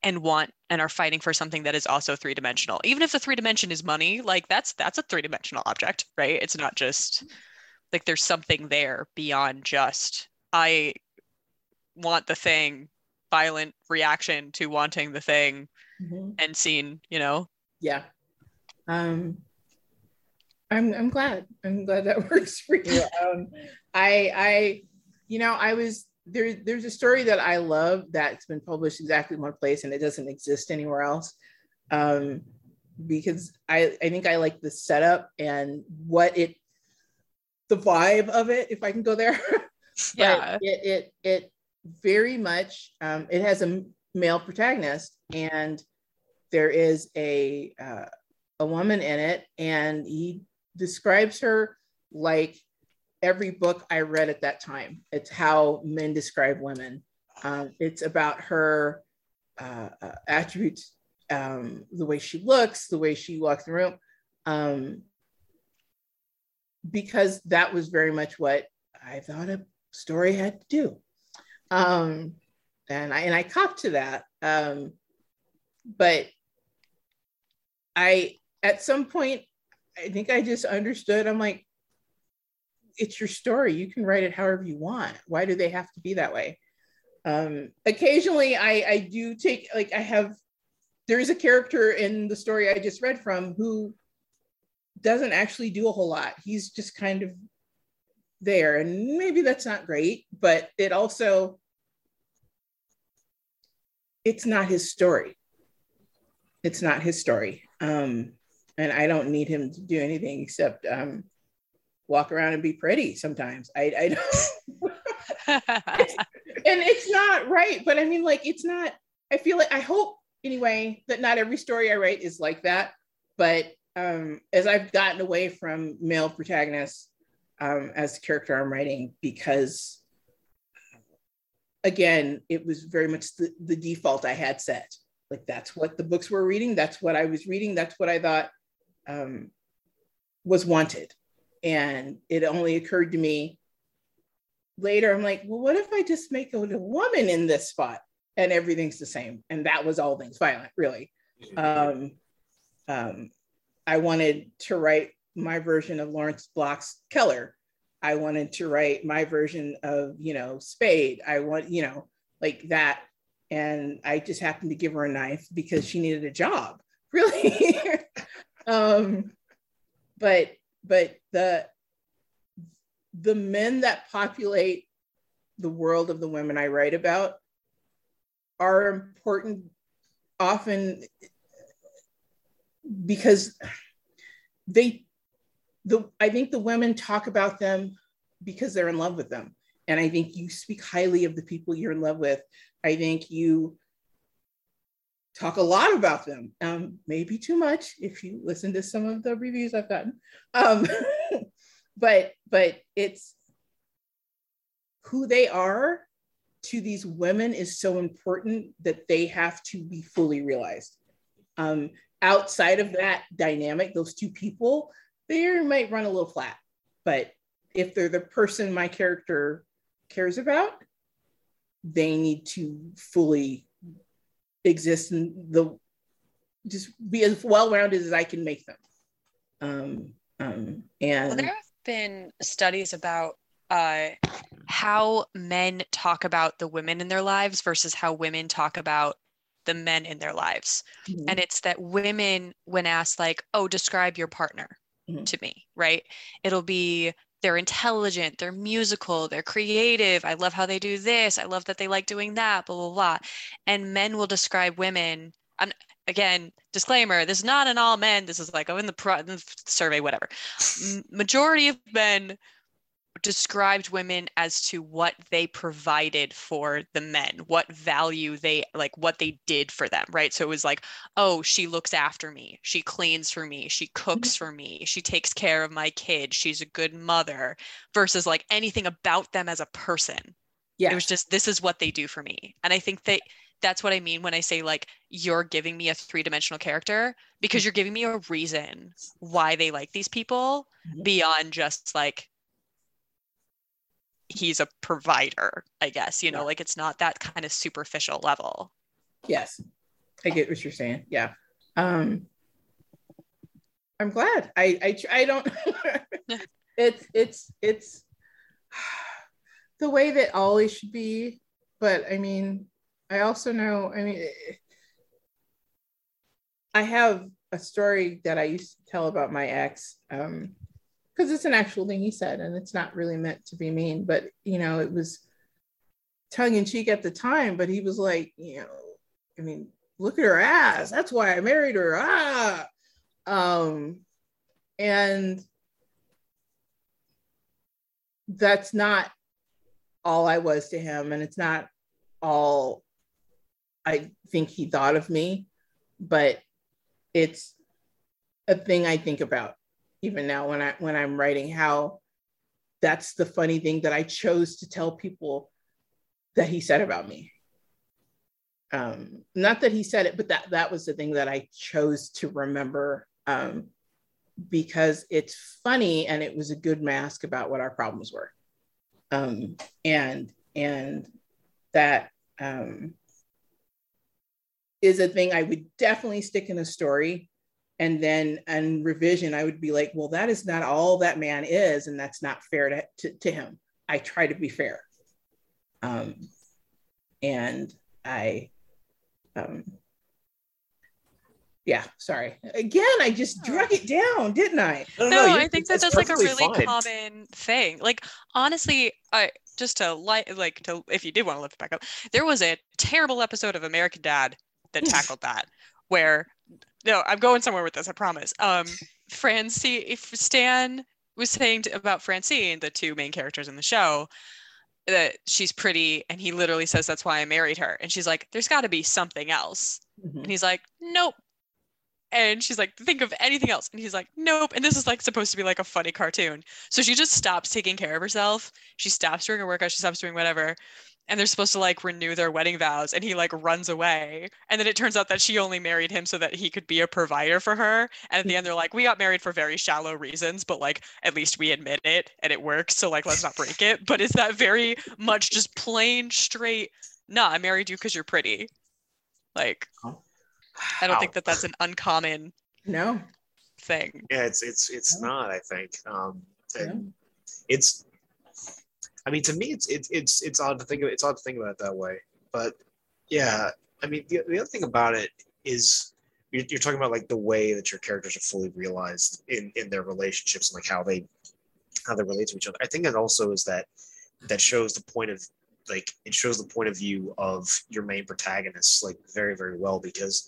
and want and are fighting for something that is also three dimensional. Even if the three dimension is money, like that's that's a three dimensional object, right? It's not just like there's something there beyond just I want the thing, violent reaction to wanting the thing Mhm. and scene, you know? yeah um i'm i'm glad i'm glad that works for you um i i you know i was there there's a story that i love that's been published exactly in one place and it doesn't exist anywhere else um because i i think i like the setup and what it the vibe of it if i can go there Yeah. it it it very much um, it has a male protagonist and there is a uh, a woman in it and he describes her like every book i read at that time it's how men describe women um, it's about her uh, uh, attributes um, the way she looks the way she walks the room um, because that was very much what i thought a story had to do um, and I and I copped to that. Um, but I at some point I think I just understood. I'm like, it's your story. You can write it however you want. Why do they have to be that way? Um, occasionally, I I do take like I have. There is a character in the story I just read from who doesn't actually do a whole lot. He's just kind of there, and maybe that's not great, but it also it's not his story. It's not his story. Um, and I don't need him to do anything except um, walk around and be pretty sometimes. I, I don't, and it's not right. But I mean, like, it's not, I feel like, I hope anyway, that not every story I write is like that. But um, as I've gotten away from male protagonists um, as the character I'm writing, because again, it was very much the, the default I had set. Like that's what the books were reading. That's what I was reading. That's what I thought um, was wanted. And it only occurred to me later. I'm like, well, what if I just make a, woman in this spot and everything's the same? And that was all things violent, really. Um, um, I wanted to write my version of Lawrence Block's Keller. I wanted to write my version of, you know, Spade. I want, you know, like that. And I just happened to give her a knife because she needed a job, really. um, but but the the men that populate the world of the women I write about are important often because they the I think the women talk about them because they're in love with them. And I think you speak highly of the people you're in love with. I think you talk a lot about them. Um, maybe too much if you listen to some of the reviews I've gotten. Um, but but it's who they are to these women is so important that they have to be fully realized. Um, outside of that dynamic, those two people, they might run a little flat. But if they're the person my character cares about, they need to fully exist and the just be as well-rounded as I can make them. Um, um, and well, there have been studies about uh, how men talk about the women in their lives versus how women talk about the men in their lives. Mhm. And it's that women, when asked, like, oh, describe your partner Mhm. to me, right? It'll be they're intelligent, they're musical, they're creative. I love how they do this. I love that they like doing that, blah, blah, blah. And men will describe women. And again, disclaimer this is not an all men. This is like, oh, in the, pro- in the survey, whatever. Majority of men described women as to what they provided for the men, what value they like, what they did for them, right? So it was like, oh, she looks after me, she cleans for me, she cooks for me, she takes care of my kids, she's a good mother, versus like anything about them as a person. yeah It was just, this is what they do for me. And I think that that's what I mean when I say like you're giving me a three dimensional character because you're giving me a reason why they like these people Mhm. beyond just like he's a provider, I guess, you know, Yeah. like it's not that kind of superficial level. yes i get what you're saying yeah um i'm glad i i, I don't it's it's it's the way that always should be but i mean i also know i mean i have a story that i used to tell about my ex um because it's an actual thing he said and it's not really meant to be mean but you know it was tongue in cheek at the time but he was like you know i mean look at her ass. That's why i married her. Ah. Um and that's not all I was to him, and it's not all I think he thought of me, but it's a thing I think about even now when I when I'm writing how that's the funny thing that I chose to tell people that he said about me. Um, not that he said it, but that that was the thing that I chose to remember um, because it's funny and it was a good mask about what our problems were um, and and that um, is a thing I would definitely stick in a story, and then and revision I would be like, well, that is not all that man is, and that's not fair to to, to him. I try to be fair, um, and I, um, yeah, sorry. Again, I just drug it down, didn't I? No, you- I think that that's like a really fine. common thing. Like honestly, I just to like like to if you did want to lift it back up, there was a terrible episode of American Dad that tackled that where no, I'm going somewhere with this, I promise. Um Francine if Stan was saying to, about Francine, the two main characters in the show, that she's pretty and he literally says that's why I married her. And she's like, there's gotta be something else. Mhm. And he's like, nope. And she's like, think of anything else. And he's like, nope. And this is like supposed to be like a funny cartoon. So she just stops taking care of herself. She stops doing her workout. She stops doing whatever. And they're supposed to like renew their wedding vows. And he like runs away. And then it turns out that she only married him so that he could be a provider for her. And at the end, they're like, we got married for very shallow reasons, but like at least we admit it and it works. So like, let's not break it. But it's that very much just plain straight, nah, I married you because you're pretty. Like, I don't think that that's an uncommon No, thing. Yeah, it's it's it's No. not. I think um, and No. it's. I mean, to me, it's it's it's it's odd to think of it's odd to think about it that way. But yeah, I mean, the, the other thing about it is you're, you're talking about like the way that your characters are fully realized in in their relationships and like how they how they relate to each other. I think it also is that that shows the point of like it shows the point of view of your main protagonists like very very well because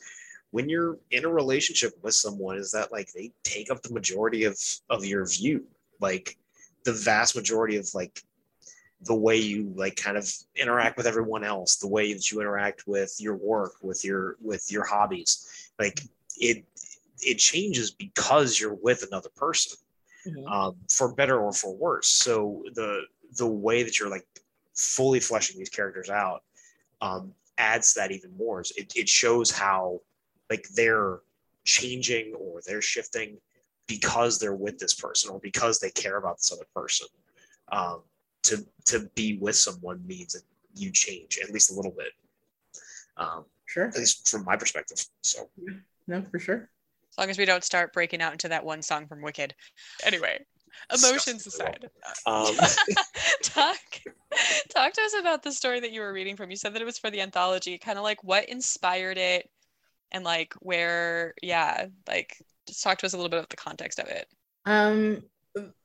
when you're in a relationship with someone is that like they take up the majority of of your view like the vast majority of like the way you like kind of interact with everyone else the way that you interact with your work with your with your hobbies. Like it it changes because you're with another person Mhm. um, for better or for worse. So the the way that you're like fully fleshing these characters out um, adds that even more. It, it shows how like they're changing or they're shifting because they're with this person or because they care about this other person. Um, to to be with someone means that you change at least a little bit um, sure. at least from my perspective so No, for sure. As long as we don't start breaking out into that one song from Wicked. Anyway, Emotions aside, Um, talk talk to us about the story that you were reading from. You said that it was for the anthology. Kind of like what inspired it, and like where, yeah, like just talk to us a little bit about the context of it. Um,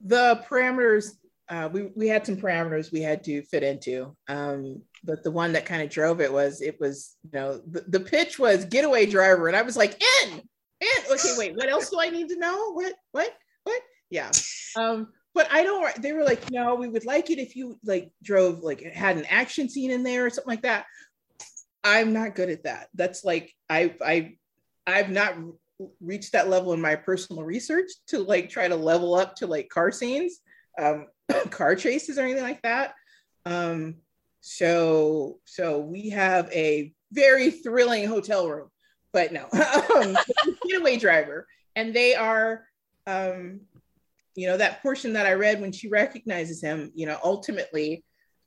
the parameters, uh, we, we had some parameters we had to fit into. Um, but the one that kind of drove it was, it was, you know, the, the pitch was getaway driver. And I was like, in, in. Okay, wait, what else do I need to know? What, what, what? Yeah. Um, but I don't, they were like, no, we would like it if you like drove, like had an action scene in there or something like that. I'm not good at that. That's like, I, I, I've not reached that level in my personal research to like try to level up to like car scenes, um, car chases or anything like that. Um, so so we have a very thrilling hotel room, but no, um, getaway driver, and they are, um, you know, that portion that I read when she recognizes him, you know, ultimately,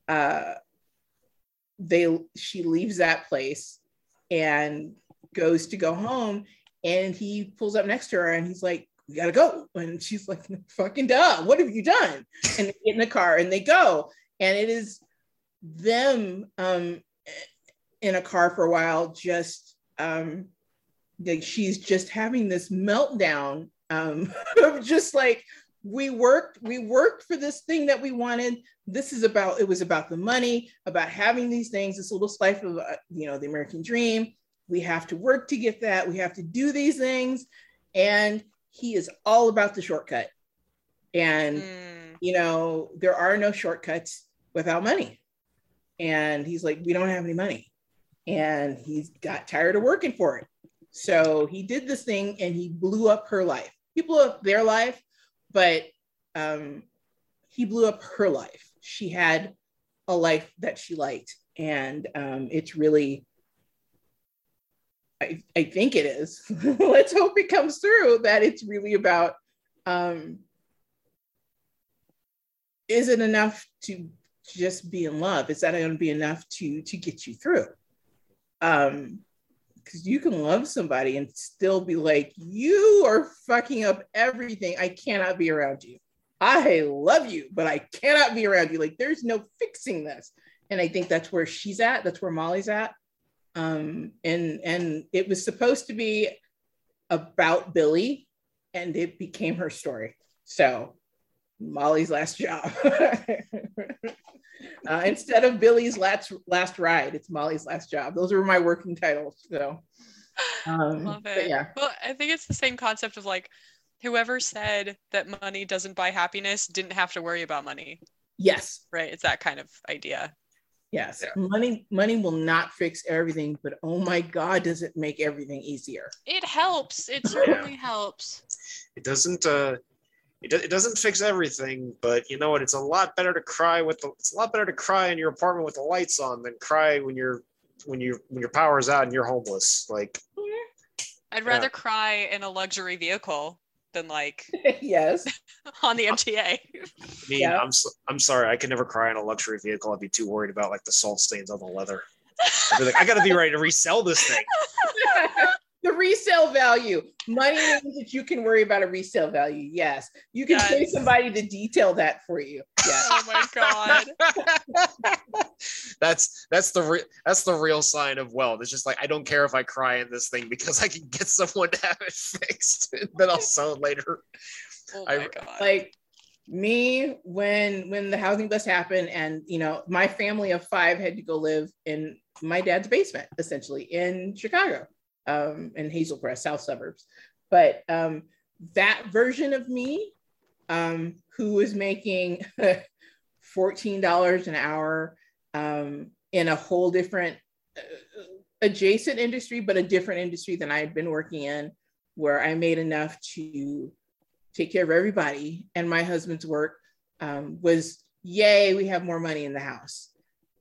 uh, they she leaves that place and goes to go home and he pulls up next to her and he's like, We gotta go. And she's like, fucking duh, what have you done? And they get in the car and they go. And it is them um in a car for a while, just um like she's just having this meltdown um of just like we worked we worked for this thing that we wanted this is about it was about the money about having these things this little slice of uh, you know the american dream we have to work to get that we have to do these things and he is all about the shortcut. And Mm, you know there are no shortcuts without money. And he's like we don't have any money. And he's got tired of working for it. So he did this thing and he blew up her life. He blew up their life but um, he blew up her life. She had a life that she liked. And um, it's really I, I think it is. Let's hope it comes through that it's really about um, is it enough to just be in love? Is that going to be enough to to get you through? Um, because you can love somebody and still be like, you are fucking up everything. I cannot be around you. I love you, but I cannot be around you. Like, there's no fixing this. And I think that's where she's at. That's where Molly's at um, and and it was supposed to be about Billy, and it became her story. So Molly's last job. uh, instead of Billy's last last ride, it's Molly's last job. Those are my working titles. So um, love it. yeah, Well, I think it's the same concept of like whoever said that money doesn't buy happiness didn't have to worry about money, yes, right? It's that kind of idea. Yes. Yeah. Money money will not fix everything, but oh my God, does it make everything easier? It helps. It certainly helps. it doesn't uh it, do- it doesn't fix everything but you know what it's a lot better to cry with the it's a lot better to cry in your apartment with the lights on than cry when you're when you when your power's out and you're homeless like I'd Yeah. rather cry in a luxury vehicle than like yes. on the MTA. I mean, Yeah. I'm s- I'm sorry, I could never cry in a luxury vehicle. I'd be too worried about like the salt stains on the leather. I'd be like, I gotta be ready to resell this thing. the resale value. Money means that you can worry about a resale value. Yes. You can pay somebody to detail that for you. Yes. oh my god. that's that's the re- that's the real sign of wealth. It's just like I don't care if I cry in this thing because I can get someone to have it fixed, and then I'll sell it later. Oh I- my god. like me when when the housing bust happened and you know my family of five had to go live in my dad's basement essentially in chicago um in hazel crest south suburbs but um that version of me um who was making $14 an hour um in a whole different uh, adjacent industry but a different industry than i had been working in where i made enough to take care of everybody. And my husband's work um, was, yay, we have more money in the house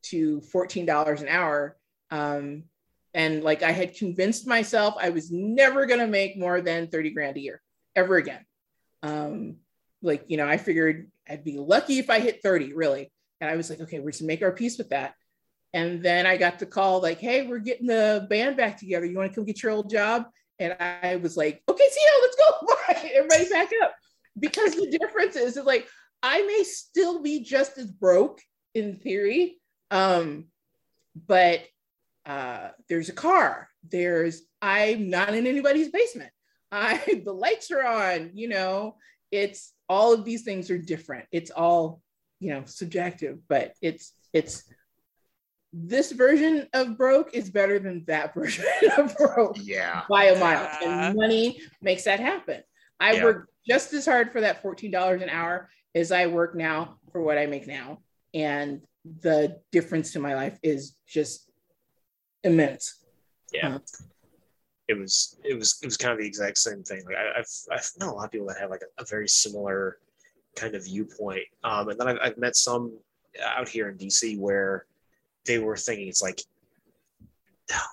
to $14 an hour. Um, and like I had convinced myself I was never going to make more than 30 grand a year ever again. Um, like, you know, I figured I'd be lucky if I hit 30, really. And I was like, okay, we're just make our peace with that. And then I got the call like, hey, we're getting the band back together. You want to come get your old job? And I was like, okay, see you, let's go. Everybody back up. because the difference is, is like I may still be just as broke in theory, um, but uh, there's a car. There's I'm not in anybody's basement. I the lights are on. You know, it's all of these things are different. It's all you know subjective, but it's it's this version of broke is better than that version of broke Yeah. by a mile. Yeah. And money makes that happen. I Yeah. work just as hard for that $14 an hour as I work now for what I make now. And the difference to my life is just immense. Yeah. It was it was it was kind of the exact same thing. Like I, I've I've known a lot of people that have like a, a very similar kind of viewpoint. Um, and then I've, I've met some out here in DC where they were thinking it's like,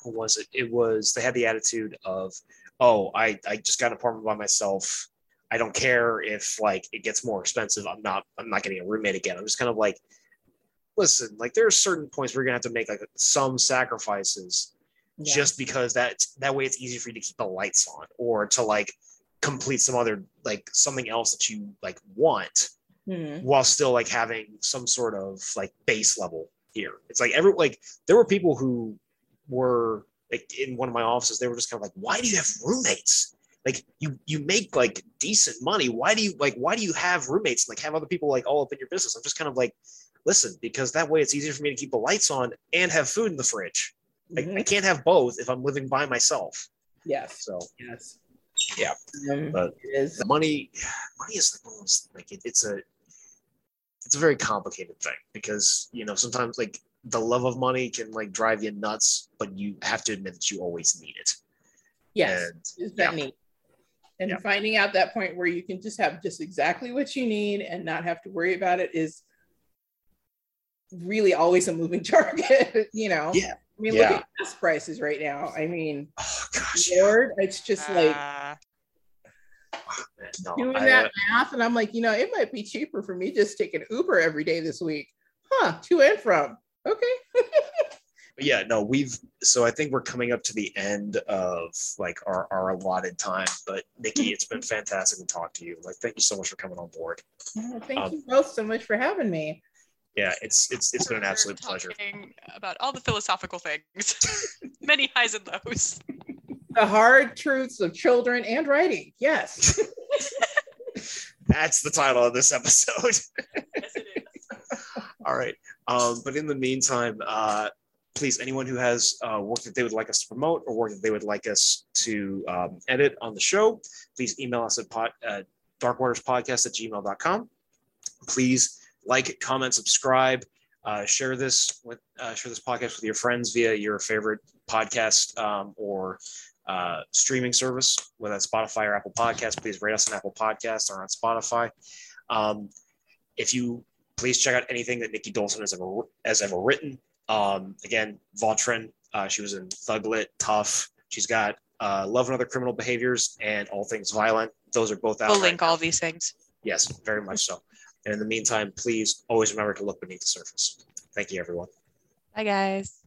what was it? It was they had the attitude of, oh, I I just got an apartment by myself. I don't care if like it gets more expensive. I'm not I'm not getting a roommate again. I'm just kind of like, listen, like there are certain points where you're gonna have to make like some sacrifices Yeah. just because that that way it's easy for you to keep the lights on or to like complete some other like something else that you like want Mhm. while still like having some sort of like base level here. It's like every like there were people who were like in one of my offices, they were just kind of like, why do you have roommates? Like you you make like decent money. Why do you like why do you have roommates and like have other people like all up in your business? I'm just kind of like, listen, because that way it's easier for me to keep the lights on and have food in the fridge. Like I Mhm. can't have both if I'm living by myself. Yes. So Yes. Yeah. Um, But- it is. the money money is like one of those like it, it's a it's a very complicated thing because you know sometimes like the love of money can like drive you nuts but you have to admit that you always need it Yes. and is that yeah. neat? And Yeah. finding out that point where you can just have just exactly what you need and not have to worry about it is really always a moving target, you know? Yeah. I mean, look at gas prices right now. I mean, oh gosh yeah. Lord, it's just like Uh, Man, no, doing I, that uh, math, and I'm like, you know, it might be cheaper for me just taking Uber every day this week. Huh, to and from. Okay. yeah no we've so i think we're coming up to the end of like our, our allotted time but nikki it's been fantastic to talk to you like thank you so much for coming on board Well, thank Um, you both so much for having me. Yeah it's it's it's been an absolute pleasure About all the philosophical things, many highs and lows. The hard truths of children and writing. Yes. that's the title of this episode Yes, it is. All right. Um, but in the meantime, uh, please, anyone who has uh, work that they would like us to promote or work that they would like us to um, edit on the show, please email us at pod, uh, darkwaterspodcast at gmail.com. Please like, comment, subscribe, uh, share this with uh, share this podcast with your friends via your favorite podcast um, or uh, streaming service, whether that's Spotify or Apple Podcasts. Please rate us on Apple Podcasts or on Spotify. Um, if you please check out anything that Nikki Dolson has ever has ever written. Um, again, Vautrin, uh, she was in Thuglit, Tough. She's got uh, Love and Other Criminal Behaviors and All Things Violent. Those are both out. We'll right link now. all these things. Yes, very much so. And in the meantime, please always remember to look beneath the surface. Thank you, everyone. Bye, guys.